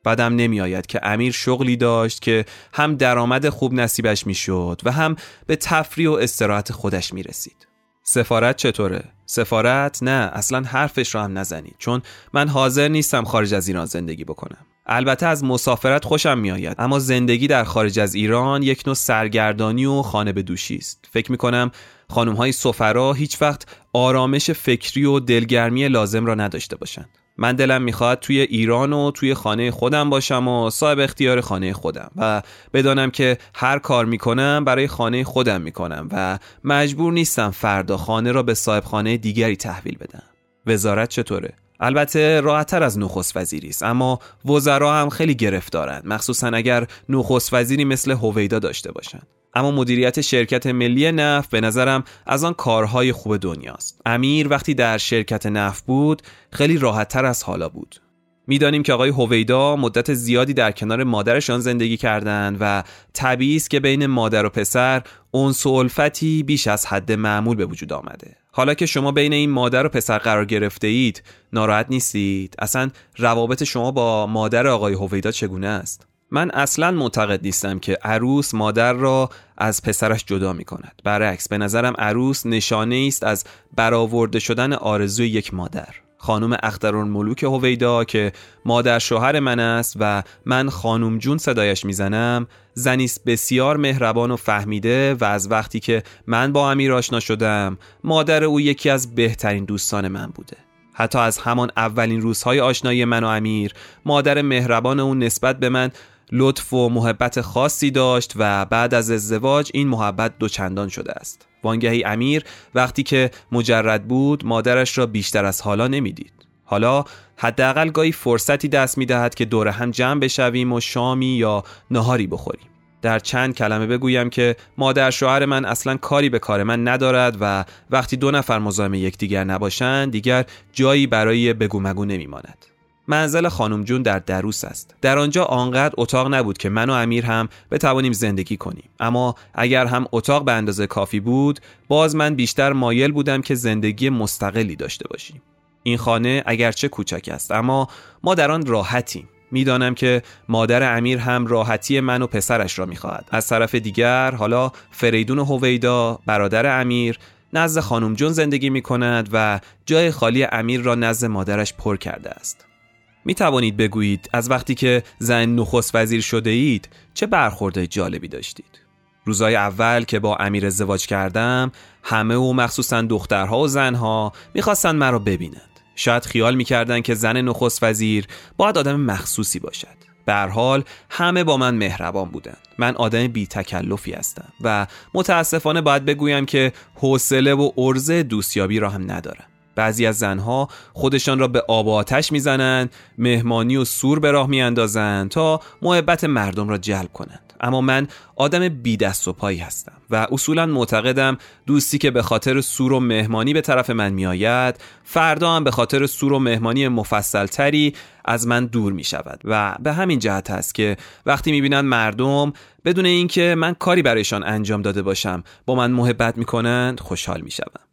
بعدم نمی آید که امیر شغلی داشت که هم درآمد خوب نصیبش می‌شد و هم به تفریح و استراحت خودش می رسید. سفارت چطوره؟ سفارت نه اصلا حرفش را هم نزنید چون من حاضر نیستم خارج از ایران زندگی بکنم البته از مسافرت خوشم میآید اما زندگی در خارج از ایران یک نوع سرگردانی و خانه به دوشی است فکر می کنم خانم های سفرا هیچ وقت آرامش فکری و دلگرمی لازم را نداشته باشند من دلم می‌خواد توی ایران و توی خانه خودم باشم و صاحب اختیار خانه خودم و بدانم که هر کار می‌کنم برای خانه خودم می‌کنم و مجبور نیستم فردا خانه را به صاحب خانه دیگری تحویل بدم. وزارت چطوره؟ البته راحتتر از نخست وزیری است اما وزرا هم خیلی گرفتارند مخصوصا اگر نخست وزیری مثل هویدا داشته باشند اما مدیریت شرکت ملی نفت به نظرم از آن کارهای خوب دنیاست. امیر وقتی در شرکت نفت بود خیلی راحتتر از حالا بود. می‌دانیم که آقای هویدا مدت زیادی در کنار مادرشان زندگی کردند و طبیعی است که بین مادر و پسر انس و الفتی بیش از حد معمول به وجود آمده. حالا که شما بین این مادر و پسر قرار گرفته اید ناراحت نیستید؟ اصلا روابط شما با مادر آقای هویدا چگونه است؟ من اصلا معتقد نیستم که عروس مادر را از پسرش جدا می کند برعکس به نظرم عروس نشانه است از برآورده شدن آرزوی یک مادر. خانم اخترون ملوک هویدا که مادر شوهر من است و من خانم جون صدایش می‌زنم زنیست بسیار مهربان و فهمیده و از وقتی که من با امیر آشنا شدم مادر او یکی از بهترین دوستان من بوده. حتی از همان اولین روزهای آشنایی من و امیر مادر مهربان او نسبت به من لطف و محبت خاصی داشت و بعد از ازدواج این محبت دوچندان شده است. وانگهی امیر وقتی که مجرد بود مادرش را بیشتر از حالا نمی‌دید. حالا حداقل گاهی فرصتی دست می‌دهد که دور هم جمع بشویم و شامی یا نهاری بخوریم. در چند کلمه بگویم که مادر شوهر من اصلا کاری به کار من ندارد و وقتی دو نفر مزاحم یکدیگر نباشند دیگر جایی برای بگو مگو نمیماند. منزل خانم جون در دروس است. در آنجا آنقدر اتاق نبود که من و امیر هم بتوانیم زندگی کنیم. اما اگر هم اتاق به اندازه کافی بود باز من بیشتر مایل بودم که زندگی مستقلی داشته باشیم. این خانه اگرچه کوچک است اما ما در آن راحتیم. می‌دانم که مادر امیر هم راحتی من و پسرش را می‌خواهد. از طرف دیگر حالا فریدون هویدا برادر امیر نزد خانم جون زندگی می کند و جای خالی امیر را نزد مادرش پر کرده است. می توانید بگویید از وقتی که زن نخست وزیر شده اید چه برخورده جالبی داشتید. روزای اول که با امیر ازدواج کردم همه و مخصوصا دخترها و زنها می‌خواستند مرا ببینند. شاید خیال می‌کردند که زن نخست وزیر باید آدم مخصوصی باشد. به حال همه با من مهربان بودند. من آدم بی تکلفی هستم و متاسفانه باید بگویم که حوصله و عرضه دوستیابی را هم ندارم. بعضی از زنها خودشان را به آب و آتش می‌زنند مهمانی و سور به راه میاندازند تا محبت مردم را جلب کنند اما من آدم بی دست و پایی هستم و اصولا معتقدم دوستی که به خاطر سور و مهمانی به طرف من میآید فردا هم به خاطر سور و مهمانی مفصل تری از من دور می شود و به همین جهت است که وقتی می بینند مردم بدون اینکه من کاری برایشان انجام داده باشم با من محبت می کنند خوشحال می شوم.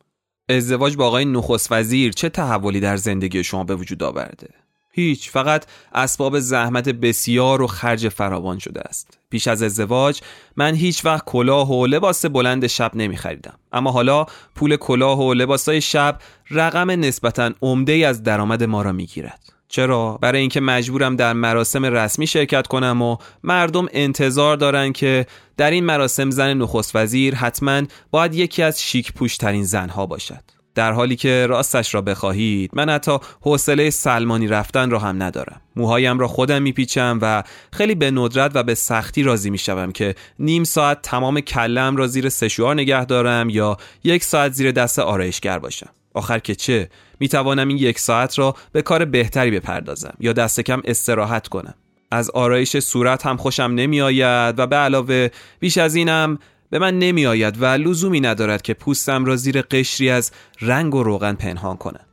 ازدواج با آقای نخست وزیر چه تحولی در زندگی شما به وجود آورده؟ هیچ فقط اسباب زحمت بسیار و خرج فراوان شده است. پیش از ازدواج من هیچ وقت کلاه و لباس بلند شب نمی خریدم اما حالا پول کلاه و لباسای شب رقم نسبتا عمده از درآمد ما را می گیرد چرا؟ برای اینکه مجبورم در مراسم رسمی شرکت کنم و مردم انتظار دارن که در این مراسم زن نخست وزیر حتما باید یکی از شیک پوشترین زنها باشد. در حالی که راستش را بخواهید من حتی حوصله سلمانی رفتن را هم ندارم. موهایم را خودم میپیچم و خیلی به ندرت و به سختی راضی می‌شوم که نیم ساعت تمام کلم را زیر سشوار نگه دارم یا یک ساعت زیر دست آرایشگر باشم. آخر که چه؟ می توانم این یک ساعت را به کار بهتری بپردازم یا دست کم استراحت کنم. از آرایش صورت هم خوشم نمی آید و به علاوه بیش از اینم به من نمی آید و لزومی ندارد که پوستم را زیر قشری از رنگ و روغن پنهان کنم.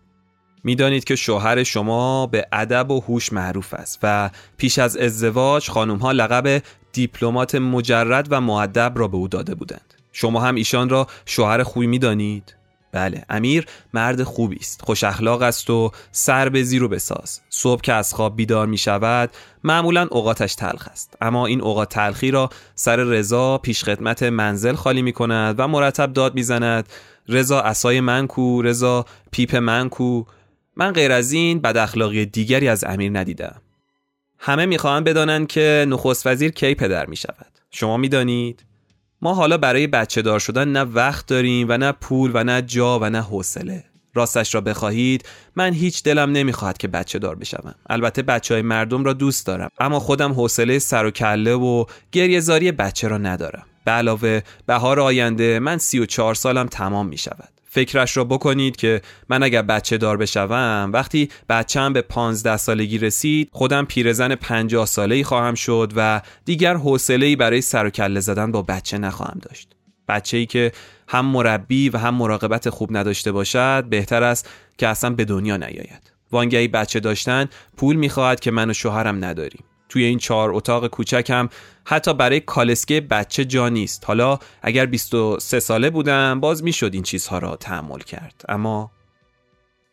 می‌دانید که شوهر شما به ادب و هوش معروف است و پیش از ازدواج خانم ها لقب دیپلمات مجرد و معدب را به او داده بودند. شما هم ایشان را شوهر خوبی می‌دانید؟ بله امیر مرد خوبی است خوش اخلاق است و سر به زیر و بساز صبح که از خواب بیدار می شود معمولا اوقاتش تلخ است. اما این اوقات تلخی را سر رضا پیشخدمت منزل خالی می کند و مرتب داد می‌زند رضا اسای من کو رضا پیپ من کو. من غیر از این بد اخلاقی دیگری از امیر ندیدم. همه می‌خواهند بدانند که نخست وزیر کی پدر می شود شما می‌دانید؟ ما حالا برای بچه دار شدن نه وقت داریم و نه پول و نه جا و نه حوصله. راستش را بخواهید من هیچ دلم نمی‌خواهد که بچه دار بشوم. البته بچه های مردم را دوست دارم اما خودم حوصله سر و کله و گریهزاری بچه را ندارم. به علاوه بهار آینده من سی و چهار سالم تمام می شود فکرش را بکنید که من اگر بچه دار بشوم وقتی بچم به پانزده سالگی رسید خودم پیرزن پنجاه ساله ای خواهم شد و دیگر حوصله ای برای سر و کله زدن با بچه نخواهم داشت. بچه ای که هم مربی و هم مراقبت خوب نداشته باشد بهتر است که اصلا به دنیا نیاید. وانگهی بچه داشتن پول می‌خواهد که من و شوهرم نداریم. توی این چهار اتاق کوچکم. حتی برای کالسکه بچه جا نیست. حالا اگر 23 ساله بودم باز می‌شد این چیزها را تحمل کرد. اما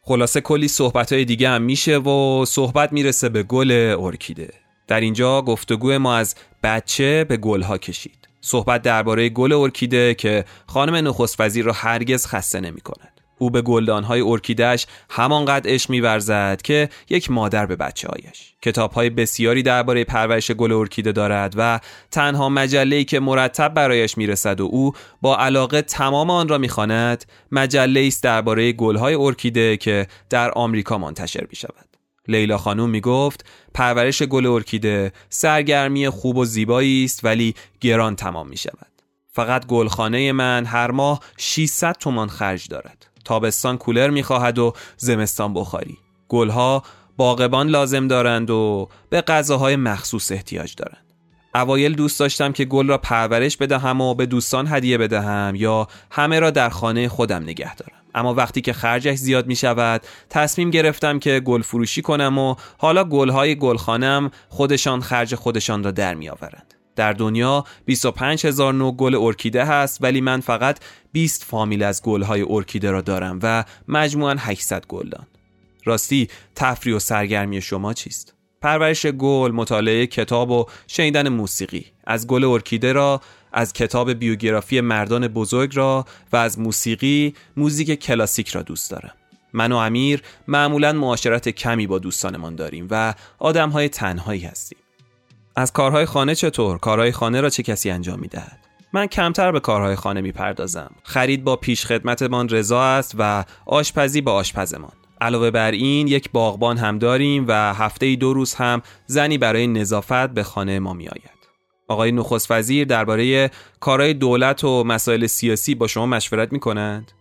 خلاصه کلی صحبت های دیگه هم میشه و صحبت می‌رسه به گل ارکیده. در اینجا گفتگو ما از بچه به گلها کشید. صحبت درباره گل ارکیده که خانم نخست وزیر را هرگز خسته نمی کند. او به گلدانهای ارکیدهش همانقدر عشق میورزد که یک مادر به بچه هایش. کتاب های بسیاری درباره پرورش گل ارکیده دارد و تنها مجله که مرتب برایش می‌رسد و او با علاقه تمام آن را می‌خواند مجله است درباره گلهای ارکیده که در آمریکا منتشر می شود. لیلا خانوم می گفت پرورش گل ارکیده سرگرمی خوب و زیبایی است ولی گران تمام می شود. فقط گلخانه من هر ماه 600 تومان خرج دارد. تابستان کولر می‌خواهد و زمستان بخاری. گلها باغبان لازم دارند و به غذاهای مخصوص احتیاج دارند. اوایل دوست داشتم که گل را پرورش بدهم و به دوستان هدیه بدهم یا همه را در خانه خودم نگه دارم. اما وقتی که خرجش زیاد می شود تصمیم گرفتم که گل فروشی کنم و حالا گلهای گلخانم خودشان خرج خودشان را در می آورند در دنیا 25 هزار نوع گل ارکیده هست ولی من فقط 20 فامیل از گلهای ارکیده را دارم و مجموعاً 800 گلدان. راستی تفریح و سرگرمی شما چیست؟ پرورش گل، مطالعه کتاب و شنیدن موسیقی از گل ارکیده را از کتاب بیوگرافی مردان بزرگ را و از موسیقی موزیک کلاسیک را دوست دارم. من و امیر معمولا معاشرت کمی با دوستانمان داریم و آدمهای تنهایی هستیم. از کارهای خانه چطور؟ کارهای خانه را چه کسی انجام می‌دهد؟ من کمتر به کارهای خانه می‌پردازم. خرید با پیش خدمتمان رضا است و آشپزی با آشپزمان. علاوه بر این یک باغبان هم داریم و هفته دو روز هم زنی برای نظافت به خانه ما می آید. آقای نخست وزیر درباره کارهای دولت و مسائل سیاسی با شما مشورت می کنند؟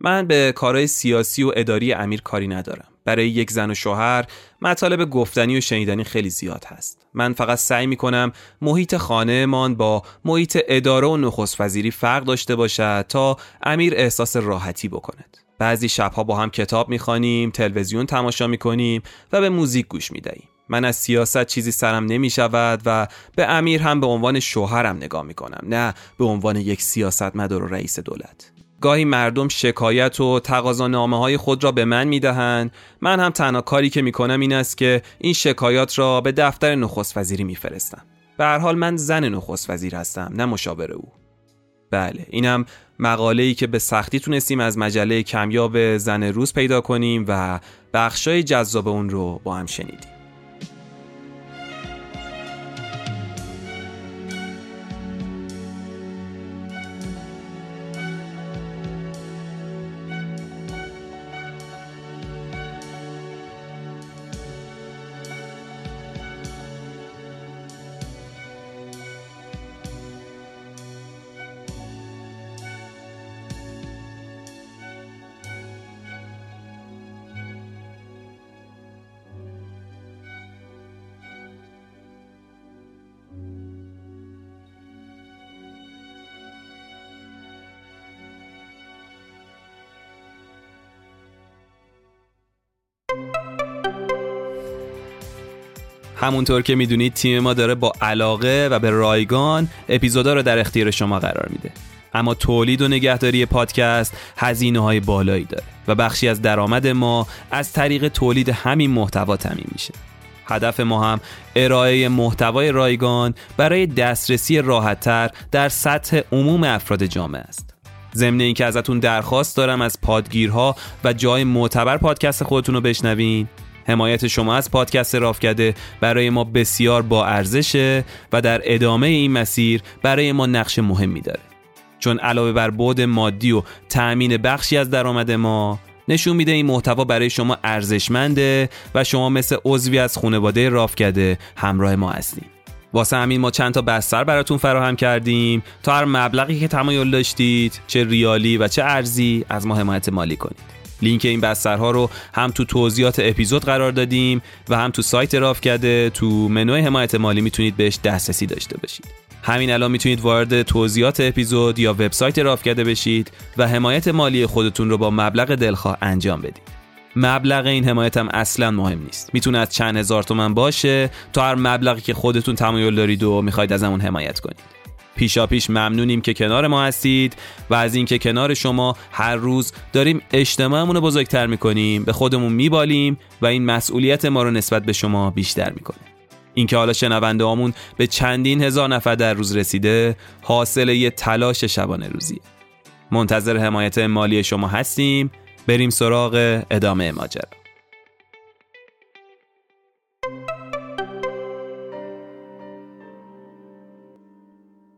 من به کارهای سیاسی و اداری امیر کاری ندارم. برای یک زن و شوهر مطالب گفتنی و شنیدنی خیلی زیاد هست من فقط سعی می کنم محیط خانهمان با محیط اداره و نخست وزیری فرق داشته باشد تا امیر احساس راحتی بکند. بعضی شبها با هم کتاب می‌خوانیم تلویزیون تماشا می‌کنیم و به موزیک گوش می‌دهیم. من از سیاست چیزی سرم نمی شود و به امیر هم به عنوان شوهرم نگاه می کنم نه به عنوان یک سیاستمدار و رئیس دولت. گاهی مردم شکایت و تقاضانامه های خود را به من می دهند من هم تنها کاری که می کنم این است که این شکایات را به دفتر نخست وزیری می فرستم به هر حال من زن نخست وزیر هستم نه مشاور او. بله اینم مقاله ای که به سختی تونستیم از مجله کمیاب زن روز پیدا کنیم و بخشای جذاب اون رو با هم شنیدیم. همونطور که می‌دونید تیم ما داره با علاقه و به رایگان اپیزودا رو در اختیار شما قرار میده. اما تولید و نگهداری پادکست هزینه های بالایی داره و بخشی از درآمد ما از طریق تولید همین محتوا تامین میشه. هدف ما هم ارائه محتوای رایگان برای دسترسی راحتتر در سطح عموم افراد جامعه است. ضمن اینکه ازتون درخواست دارم از پادگیرها و جای معتبر پادکست خودتون رو بشنوین حمایت شما از پادکست رافکده برای ما بسیار با ارزشه و در ادامه این مسیر برای ما نقش مهمی داره. چون علاوه بر بود مادی و تأمین بخشی از درآمد ما نشون میده این محتوا برای شما ارزشمنده و شما مثل عضوی از خانواده رافکده همراه ما هستیم واسه همین ما چند تا بستر براتون فراهم کردیم تا هر مبلغی که تمایل داشتید چه ریالی و چه ارزی از ما حمایت مالی کنید. لینک این بسترها رو هم تو توضیحات اپیزود قرار دادیم و هم تو سایت راف کرده. تو منوی حمایت مالی می‌تونید بهش دسترسی داشته باشید. همین الان می‌تونید وارد توضیحات اپیزود یا وبسایت راف کرده بشید و حمایت مالی خودتون رو با مبلغ دلخواه انجام بدید. مبلغ این حمایت هم اصلا مهم نیست. می‌تونه از چند هزار تومن باشه تا هر مبلغی که خودتون تمایل دارید و می‌خواید از همون حمایت کنید. پیشا پیش ممنونیم که کنار ما هستید و از اینکه کنار شما هر روز داریم اجتماعمون رو بزرگتر می‌کنیم به خودمون میبالیم و این مسئولیت ما رو نسبت به شما بیشتر می‌کنه اینکه حالا شنونده آمون به چندین هزار نفر در روز رسیده حاصل یه تلاش شبانه روزیه. منتظر حمایت مالی شما هستیم. بریم سراغ ادامه ماجرا.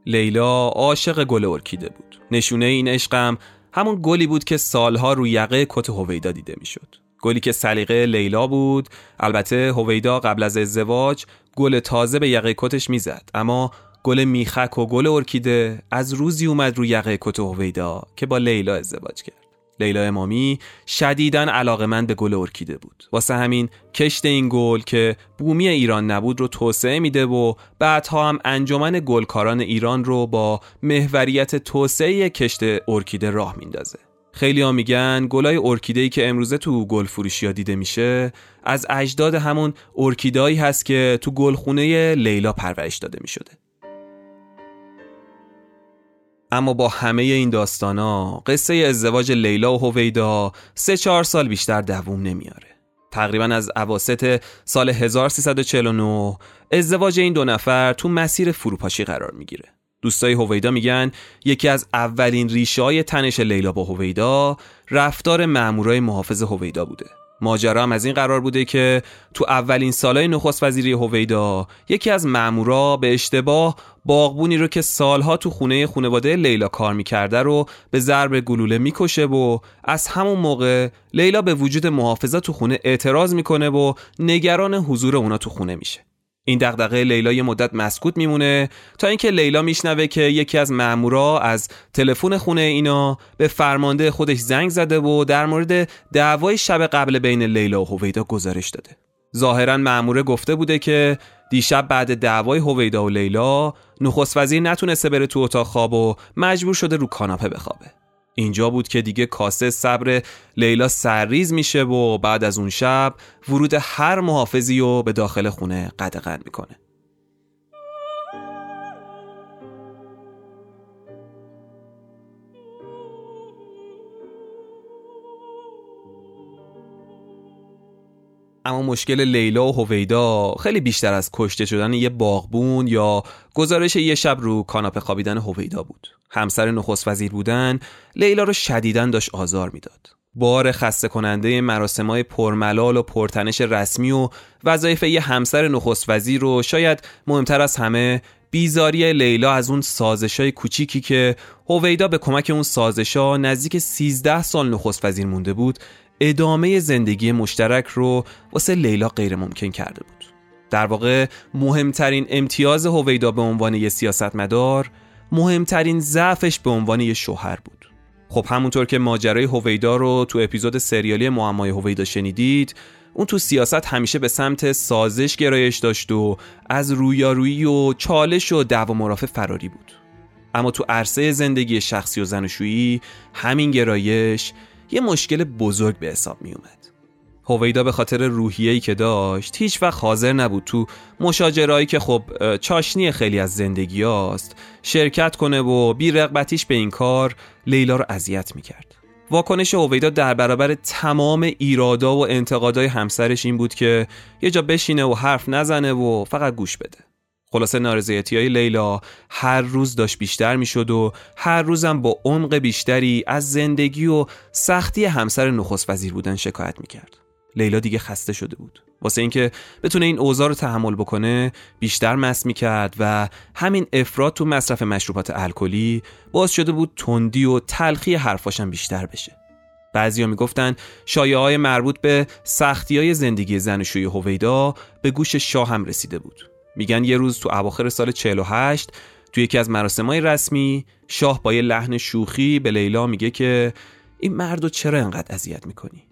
لیلا عاشق گل ارکیده بود. نشونه این عشقم همون گلی بود که سالها رو یقه کت هویدا دیده می‌شد. گلی که سلیقه لیلا بود. البته هویدا قبل از ازدواج گل تازه به یقه کتش می‌زد. اما گل میخک و گل ارکیده از روزی اومد رو یقه کت هویدا که با لیلا ازدواج کرد. لیلا امامی شدیداً علاقمند به گل ارکیده بود. واسه همین کشت این گل که بومی ایران نبود رو توسعه میده و بعدها هم انجمن گلکاران ایران رو با محوریت توسعه کشت ارکیده راه میندازه. خیلی ها میگن گلای ارکیده‌ای که امروزه تو گل فروشی دیده میشه از اجداد همون ارکیدهایی هست که تو گلخونه لیلا پرورش داده می‌شده. اما با همه این داستانا قصه ازدواج لیلا و هویدا سه چهار سال بیشتر دووم نمیاره. تقریبا از عواست سال 1349 ازدواج این دو نفر تو مسیر فروپاشی قرار می‌گیره. دوستای هویدا میگن یکی از اولین ریشه های تنش لیلا با هویدا رفتار مامورای محافظ هویدا بوده. ماجرا هم از این قرار بوده که تو اولین سالهای نخست وزیری هویدا یکی از مامورا به اشتباه باغبونی رو که سالها تو خونه خانواده لیلا کار می‌کرده رو به ضرب گلوله می‌کشه و از همون موقع لیلا به وجود محافظا تو خونه اعتراض می‌کنه و نگران حضور اونا تو خونه میشه این دغدغه لیلا یه مدت مسکوت میمونه تا اینکه لیلا میشنوه که یکی از مامورا از تلفن خونه اینا به فرمانده خودش زنگ زده و در مورد دعوای شب قبل بین لیلا و هویدا گزارش داده. ظاهرا ماموره گفته بوده که دیشب بعد دعوای هویدا و لیلا نخست وزیر نتونسته بره تو اتاق خواب و مجبور شده رو کاناپه بخوابه. اینجا بود که دیگه کاسه صبر لیلا سرریز میشه و بعد از اون شب ورود هر محافظی رو به داخل خونه قدغن می‌کنه اما مشکل لیلا و هویدا خیلی بیشتر از کشته شدن یه باغبون یا گزارش یه شب رو کاناپه خوابیدن هویدا بود. همسر نخست وزیر بودن لیلا رو شدیداً داشت آزار می‌داد. بار خسته کننده مراسمای پرملال و پرتنش رسمی و وظایف یه همسر نخست وزیر رو شاید مهمتر از همه بیزاری لیلا از اون سازشای کوچیکی که هویدا به کمک اون سازشا نزدیک 13 سال نخست وزیر مونده بود ادامه زندگی مشترک رو واسه لیلا غیر ممکن کرده بود. در واقع مهمترین امتیاز هویدا به عنوان یه سیاستمدار مهمترین ضعفش به عنوان یه شوهر بود. خب همونطور که ماجرای هویدا رو تو اپیزود سریالی معمای هویدا شنیدید اون تو سیاست همیشه به سمت سازش گرایش داشت و از رویارویی و چالش و دعوا مرافع فراری بود. اما تو عرصه زندگی شخصی و زناشویی همین گرایش یه مشکل بزرگ به حساب می اومد. هویدا به خاطر روحیه‌ای که داشت هیچ وقت حاضر نبود تو مشاجرایی که خب چاشنی خیلی از زندگی هاست شرکت کنه و بی رغبتیش به این کار لیلا رو اذیت می‌کرد واکنش هویدا در برابر تمام ایرادا و انتقادهای همسرش این بود که یه جا بشینه و حرف نزنه و فقط گوش بده خلاصه نارضایتی های لیلا هر روز داشت بیشتر می‌شد و هر روزم با عمق بیشتری از زندگی و سختی همسر نخست وزیر بودن شکایت می‌کرد. لیلا دیگه خسته شده بود. واسه اینکه بتونه این اوضاع رو تحمل بکنه بیشتر مس می‌کرد و همین افراد تو مصرف مشروبات الکلی باز شده بود تندی و تلخی حرفاشم بیشتر بشه. بعضیا می‌گفتن شایعه های مربوط به سختی های زندگی زنشوی هویدا به گوش شاه هم رسیده بود. میگن یه روز تو اواخر سال 48 تو یکی از مراسمهای رسمی شاه با یه لحن شوخی به لیلا میگه که این مردو چرا انقدر اذیت می‌کنی؟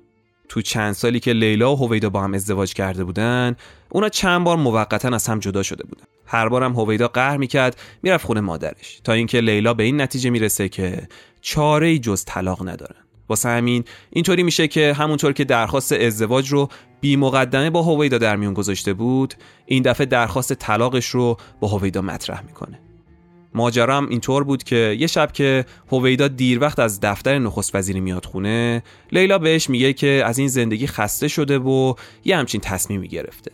تو چند سالی که لیلا و هویدا با هم ازدواج کرده بودن اونا چند بار موقتا از هم جدا شده بودن. هر بارم هویدا قهر می‌کرد می‌رفت خونه مادرش تا اینکه لیلا به این نتیجه می‌رسه که چاره ای جز طلاق ندارن. واسه همین اینطوری میشه که همونطور که درخواست ازدواج رو بی مقدمه با هویدا در میون گذاشته بود این دفعه درخواست طلاقش رو با هویدا مطرح می‌کنه. ماجرا هم اینطور بود که یه شب که هویدا دیر وقت از دفتر نخست وزیری میاد خونه لیلا بهش میگه که از این زندگی خسته شده و یه همچین تصمیمی گرفته.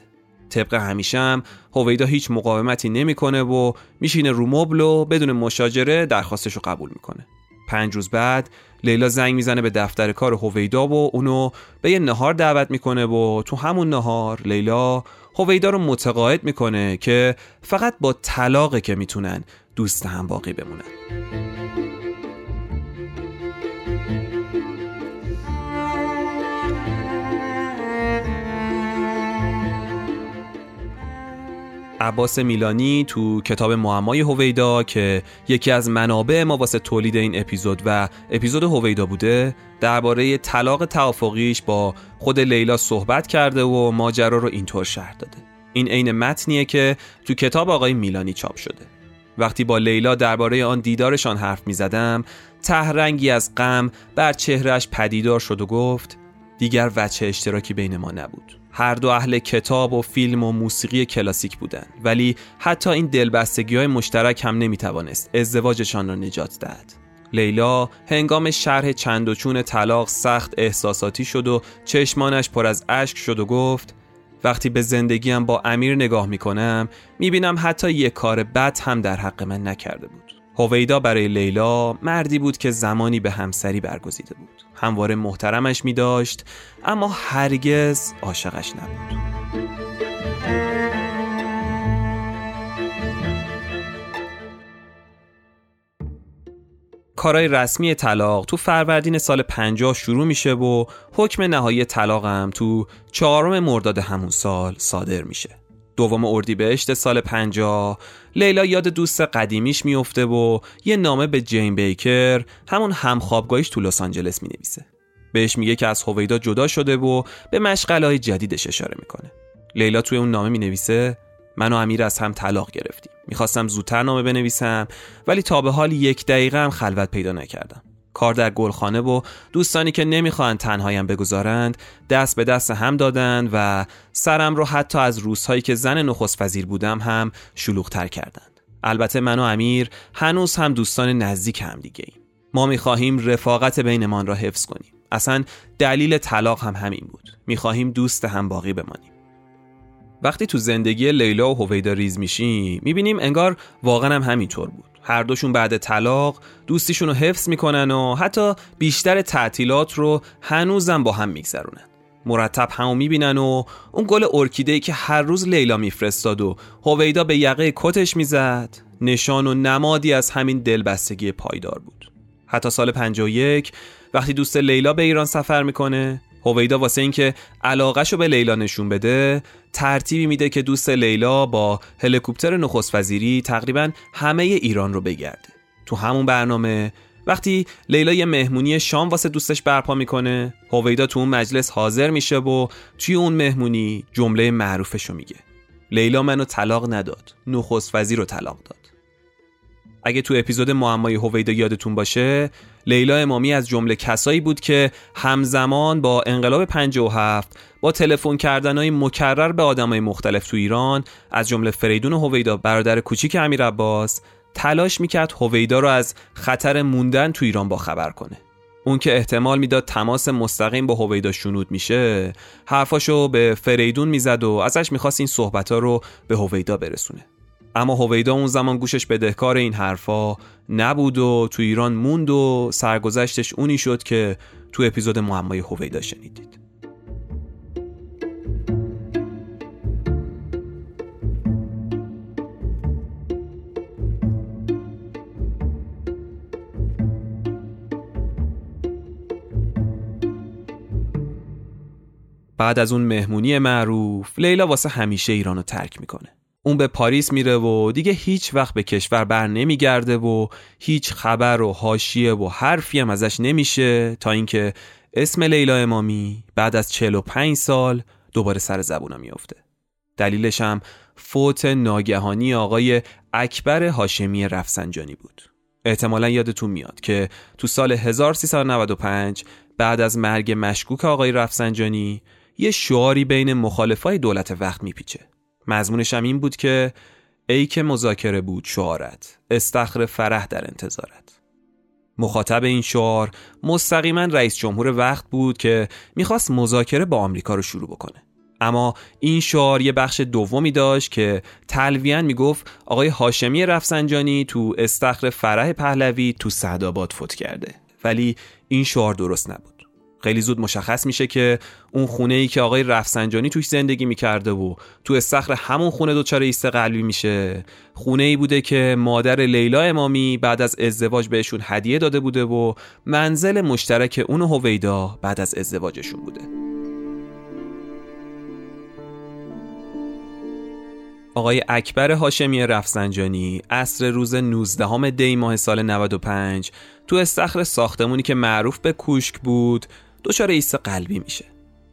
طبق همیشه هم هویدا هیچ مقاومتی نمی‌کنه و میشینه رو مبل و بدون مشاجره درخواستش رو قبول می‌کنه. پنج روز بعد لیلا زنگ می‌زنه به دفتر کار هویدا و اونو به یه نهار دعوت می‌کنه و تو همون نهار لیلا هویدا رو متقاعد می‌کنه که فقط با طلاقه که می‌تونن دوست هم باقی بمونن. عباس میلانی تو کتاب معمای هویدا که یکی از منابع ما واسه تولید این اپیزود و اپیزود هویدا بوده درباره طلاق توافقیش با خود لیلا صحبت کرده و ماجرا رو اینطور شرح داده. این عین متنیه که تو کتاب آقای میلانی چاپ شده. وقتی با لیلا درباره آن دیدارشان حرف می زدم تهرنگی از غم بر چهرش پدیدار شد و گفت دیگر وچه اشتراکی بین ما نبود. هر دو اهل کتاب و فیلم و موسیقی کلاسیک بودند. ولی حتی این دلبستگی های مشترک هم نمی‌توانست ازدواجشان را نجات دهد. لیلا هنگام شرح چند و چون طلاق سخت احساساتی شد و چشمانش پر از اشک شد و گفت وقتی به زندگیم با امیر نگاه می‌کنم می‌بینم حتی یک کار بد هم در حق من نکرده بود. هویدا برای لیلا مردی بود که زمانی به همسری برگزیده بود. همواره محترمش می داشت اما هرگز عاشقش نبود کارای رسمی طلاق تو فروردین سال 50 شروع میشه و حکم نهایی طلاقم تو چهارم مرداد همون سال صادر میشه. دوم اردیبهشت سال 50 لیلا یاد دوست قدیمیش میفته و یه نامه به جین بیکر همون همخوابگاهیش تو لس آنجلس می‌نویسه. بهش میگه که از هویدا جدا شده و به مشغله جدیدش اشاره می‌کنه. لیلا توی اون نامه می‌نویسه من و امیر از هم طلاق گرفتیم. می‌خواستم زودتر نامه بنویسم ولی تا به حال یک دقیقه هم خلوت پیدا نکردم. کار در گلخانه و دوستانی که نمی‌خواهند تنهایم بگذارند دست به دست هم دادند و سرم رو حتی از روزهایی که زن نخست وزیر بودم هم شلوغتر کردند. البته من و امیر هنوز هم دوستان نزدیک هم دیگه ایم. ما می‌خواهیم رفاقت بینمان را حفظ کنیم. اصلا دلیل طلاق هم همین بود. می‌خواهیم دوست هم باقی بمانیم. وقتی تو زندگی لیلا و هویدا ریز میشیم می‌بینیم انگار واقعا هم همینطور بود. هر دوشون بعد طلاق دوستیشون رو حفظ می‌کنن و حتی بیشتر تعطیلات رو هنوزم با هم میگذرونن. مرتب همو می‌بینن و اون گل ارکیده که هر روز لیلا میفرستاد و هویدا به یقه کتش می‌زد نشان و نمادی از همین دلبستگی پایدار بود. حتی سال 51 وقتی دوست لیلا به ایران سفر می‌کنه هویدا واسه اینکه علاقهش رو به لیلا نشون بده ترتیبی میده که دوست لیلا با هلیکوپتر نخست وزیری تقریبا همه ایران رو بگرده. تو همون برنامه وقتی لیلا یه مهمونی شام واسه دوستش برپا می‌کنه هویدا تو اون مجلس حاضر میشه و توی اون مهمونی جمله معروفش رو میگه. لیلا منو طلاق نداد نخست وزیر رو طلاق داد. اگه تو اپیزود معمای هویدا یادتون باشه لیلا امامی از جمله کسایی بود که همزمان با انقلاب 57 با تلفن کردنهای مکرر به آدمای مختلف تو ایران از جمله فریدون هویدا برادر کوچیک امیر عباس تلاش می‌کرد هویدا رو از خطر موندن تو ایران با خبر کنه. اون که احتمال می‌داد تماس مستقیم با هویدا شنود میشه حرفاشو به فریدون می‌زد و ازش می‌خواست این صحبت رو به هویدا برسونه. اما هویدا اون زمان گوشش بدهکار این حرفا نبود و تو ایران موند و سرگذشتش اونی شد که تو اپیزود معمای هویدا شنیدید. بعد از اون مهمونی معروف لیلا واسه همیشه ایرانو ترک می‌کنه. اون به پاریس میره و دیگه هیچ وقت به کشور بر نمیگرده و هیچ خبر و حاشیه و حرفی هم ازش نمیشه تا اینکه اسم لیلا امامی بعد از 45 سال دوباره سر زبونا میفته دلیلش هم فوت ناگهانی آقای اکبر هاشمی رفسنجانی بود. احتمالا یادتون میاد که تو سال 1395 بعد از مرگ مشکوک آقای رفسنجانی یه شعاری بین مخالفای دولت وقت میپیچه. مضمونش هم این بود که ای که مذاکره بود شعارت استخر فرح در انتظارت. مخاطب این شعار مستقیما رئیس جمهور وقت بود که می‌خواست مذاکره با آمریکا رو شروع بکنه. اما این شعار یه بخش دومی داشت که تلویان می‌گفت آقای هاشمی رفسنجانی تو استخر فرح پهلوی تو سعدآباد فوت کرده. ولی این شعار درست نبود. خیلی زود مشخص میشه که اون خونه ای که آقای رفسنجانی توش زندگی می‌کرده و تو استخر همون خونه دچار ایست قلبی میشه. خونه ای بوده که مادر لیلا امامی بعد از ازدواج بهشون هدیه داده بوده و منزل مشترک اون و هویدا بعد از ازدواجشون بوده. آقای اکبر هاشمی رفسنجانی اصر روز 19 دی ماه سال 95 تو استخر ساختمونی که معروف به کوشک بود دچار ایست قلبی میشه.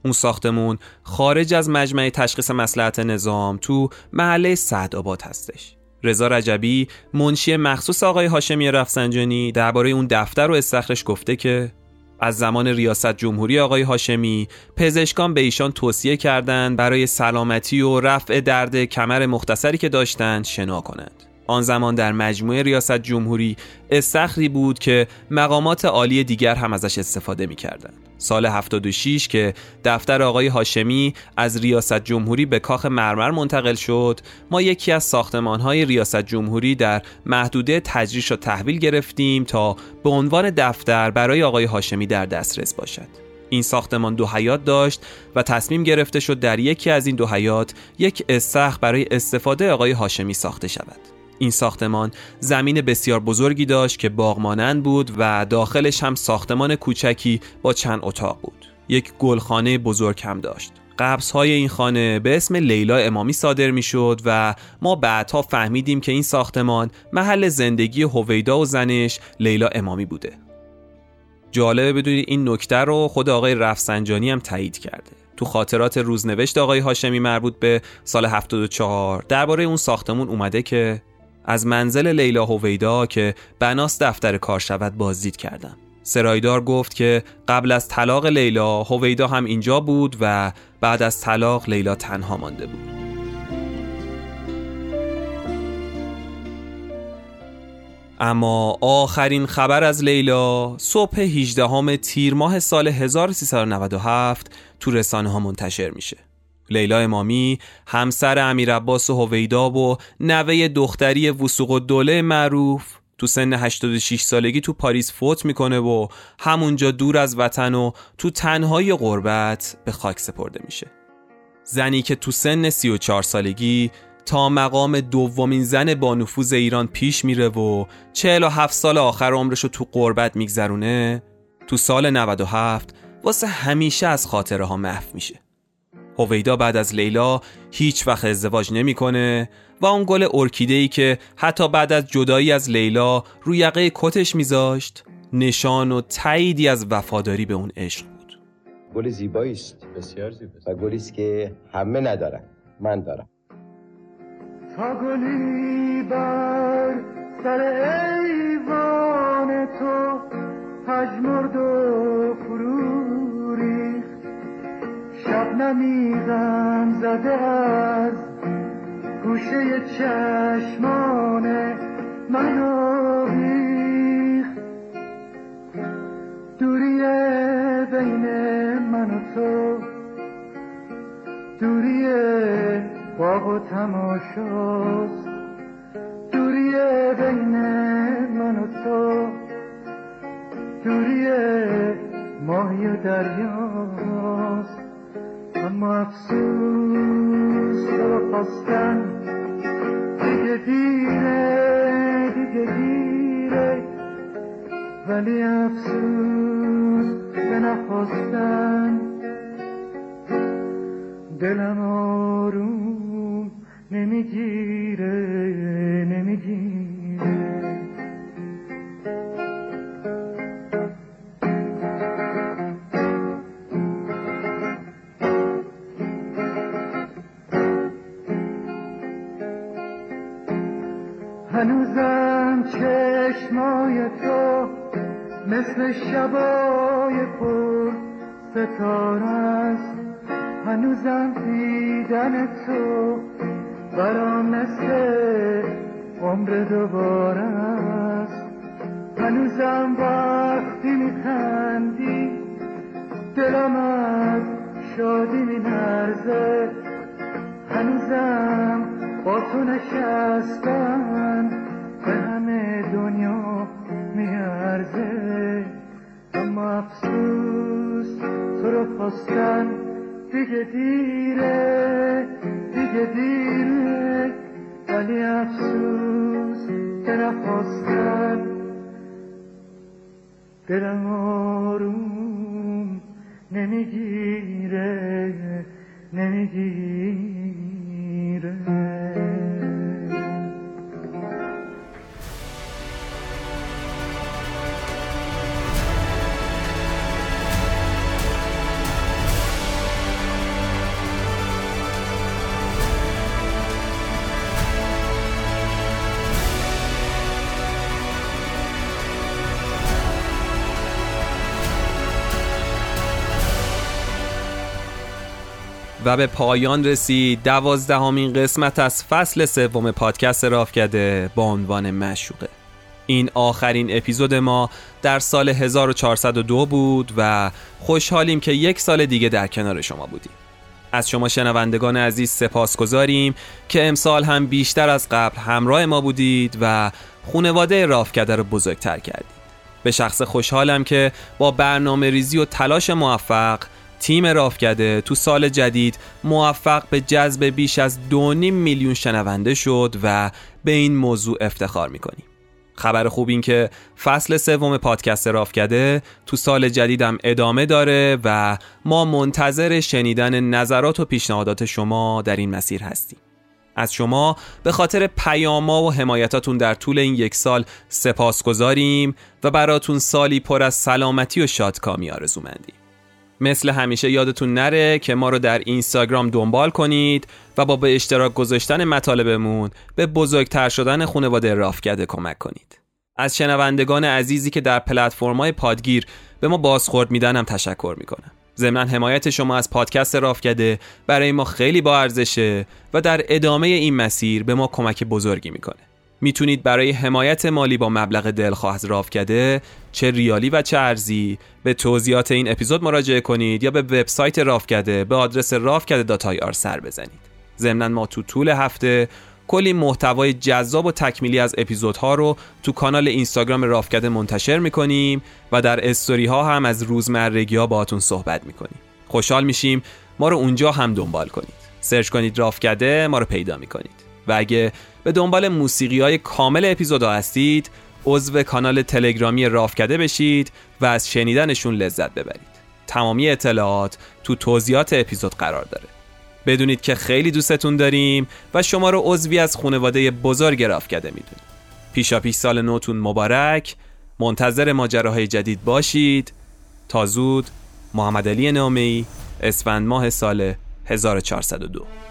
اون ساختمون خارج از مجمع تشخیص مسلحت نظام تو محله سعدآباد هستش. رضا رجبی منشی مخصوص آقای هاشمی رفسنجانی درباره اون دفتر و استخرش گفته که از زمان ریاست جمهوری آقای هاشمی پزشکان به ایشان توصیه کردند برای سلامتی و رفع درد کمر مختصری که داشتند شنا کنند. آن زمان در مجموعه ریاست جمهوری استخری بود که مقامات عالی دیگر هم ازش استفاده می کردن. سال 76 که دفتر آقای هاشمی از ریاست جمهوری به کاخ مرمر منتقل شد ما یکی از ساختمان های ریاست جمهوری در محدوده تجریش و تحویل گرفتیم تا به عنوان دفتر برای آقای هاشمی در دسترس باشد این ساختمان دو حیات داشت و تصمیم گرفته شد در یکی از این دو حیات یک استخر برای استفاده آقای هاشمی ساخته شود این ساختمان زمین بسیار بزرگی داشت که باغمانند بود و داخلش هم ساختمان کوچکی با چند اتاق بود. یک گلخانه بزرگ هم داشت. قبض های این خانه به اسم لیلا امامی صادر می شد و ما بعدها فهمیدیم که این ساختمان محل زندگی هویدا و زنش لیلا امامی بوده. جالبه بدونید این نکته رو خود آقای رفسنجانی هم تایید کرده. تو خاطرات روزنوشت آقای هاشمی مربوط به سال 74 درباره اون ساختمون اومده که از منزل لیلا هویدا که بناس دفتر کار شود بازدید کردم. سرایدار گفت که قبل از طلاق لیلا هویدا هم اینجا بود و بعد از طلاق لیلا تنها مانده بود. اما آخرین خبر از لیلا صبح 18 تیر ماه سال 1397 تو رسانه ها منتشر میشه. لیلا امامی همسر امیر عباس و هویدا و نوه دختری وسوق و دوله معروف. تو سن 86 سالگی تو پاریس فوت می‌کنه و همونجا دور از وطن و تو تنهایی غربت به خاک سپرده میشه. زنی که تو سن 34 سالگی تا مقام دومین زن با نفوذ ایران پیش میره و 47 سال آخر عمرش رو تو غربت میگذرونه تو سال 97 واسه همیشه از خاطره ها محو میشه. هویدا بعد از لیلا هیچ وقت ازدواج نمی‌کنه و اون گل ارکیده ای که حتی بعد از جدایی از لیلا روی یقه کتش میذاشت نشان و تاییدی از وفاداری به اون عشق بود. گل زیبایی است. بسیار زیباست و گلی است که همه ندارن. من دارم. تا گلی بر سر ایوان تو پژمرد و فرو شبنمیزم زده از گوشه چشمان منو بیخت دوری بین من و تو دوری باغ و تماشاست دوری بین من و تو دوری ماهی و دریاست اما افسوس تو خواستن. دیگه دیره دیگه دیره. ولی افسوس به نخواستن. دلم آروم نمی‌گیره نمی‌گیره. هنوزم چشمای تو مثل شبای پر ستاره است. هنوزم دیدن تو برام مثل عمر دوباره است. هنوزم وقتی میخندی دلم از شادی نرزه هنوزم با تو نشستن به همه دنیا میارزه. اما افسوس تو رو خواستن دیگه دیره دیگه دیره. ولی افسوس که نخواستن دلم آروم نمی‌گیره نمی‌گیره. و به پایان رسید. دوازدهمین قسمت از فصل سوم پادکست رافکده با عنوان مشوقه. این آخرین اپیزود ما در سال 1402 بود و خوشحالیم که یک سال دیگه در کنار شما بودیم. از شما شنوندگان عزیز سپاس گذاریم که امسال هم بیشتر از قبل همراه ما بودید و خونواده رافکده رو بزرگتر کردید. به شخص خوشحالم که با برنامه ریزی و تلاش موفق تیم رافکده تو سال جدید موفق به جذب بیش از دو میلیون شنونده شد و به این موضوع افتخار می‌کنیم. خبر خوب این که فصل سوم پادکست رافکده تو سال جدیدم ادامه داره و ما منتظر شنیدن نظرات و پیشنهادات شما در این مسیر هستیم. از شما به خاطر پیاما و حمایتاتون در طول این یک سال سپاس گذاریم و براتون سالی پر از سلامتی و شادکامی آرزو مندیم مثل همیشه یادتون نره که ما رو در اینستاگرام دنبال کنید و با به اشتراک گذاشتن مطالبمون به بزرگتر شدن خانواده رافکده کمک کنید. از شنوندگان عزیزی که در پلتفرم‌های پادگیر به ما بازخورد میدن هم تشکر می‌کنم. ضمن حمایت شما از پادکست رافکده برای ما خیلی با ارزشه و در ادامه این مسیر به ما کمک بزرگی می‌کنه. می‌تونید برای حمایت مالی با مبلغ دلخواه از رافکده چه ریالی و چه ارزی. به توضیحات این اپیزود مراجعه کنید یا به وبسایت رافکده به آدرس آر سر بزنید. ضمنا ما تو طول هفته کلی محتوای جذاب و تکمیلی از اپیزودها رو تو کانال اینستاگرام رافکده منتشر می‌کنیم و در استوری ها هم از روزمرگی ها باهاتون صحبت می‌کنیم. خوشحال میشیم. ما رو اونجا هم دنبال کنید. سرچ کنید رافکده ما رو پیدا می‌کنید. و اگه به دنبال موسیقی های کامل اپیزودا هستید عضو کانال تلگرامی رافکده بشید و از شنیدنشون لذت ببرید. تمامی اطلاعات تو توضیحات اپیزود قرار داره. بدونید که خیلی دوستتون داریم و شما رو عضوی از خانواده بزرگ رافکده می‌دونیم. پیشا پیش سال نوتون مبارک. منتظر ماجراهای جدید باشید. تا زود محمد علی نامی اسفند ماه سال 1402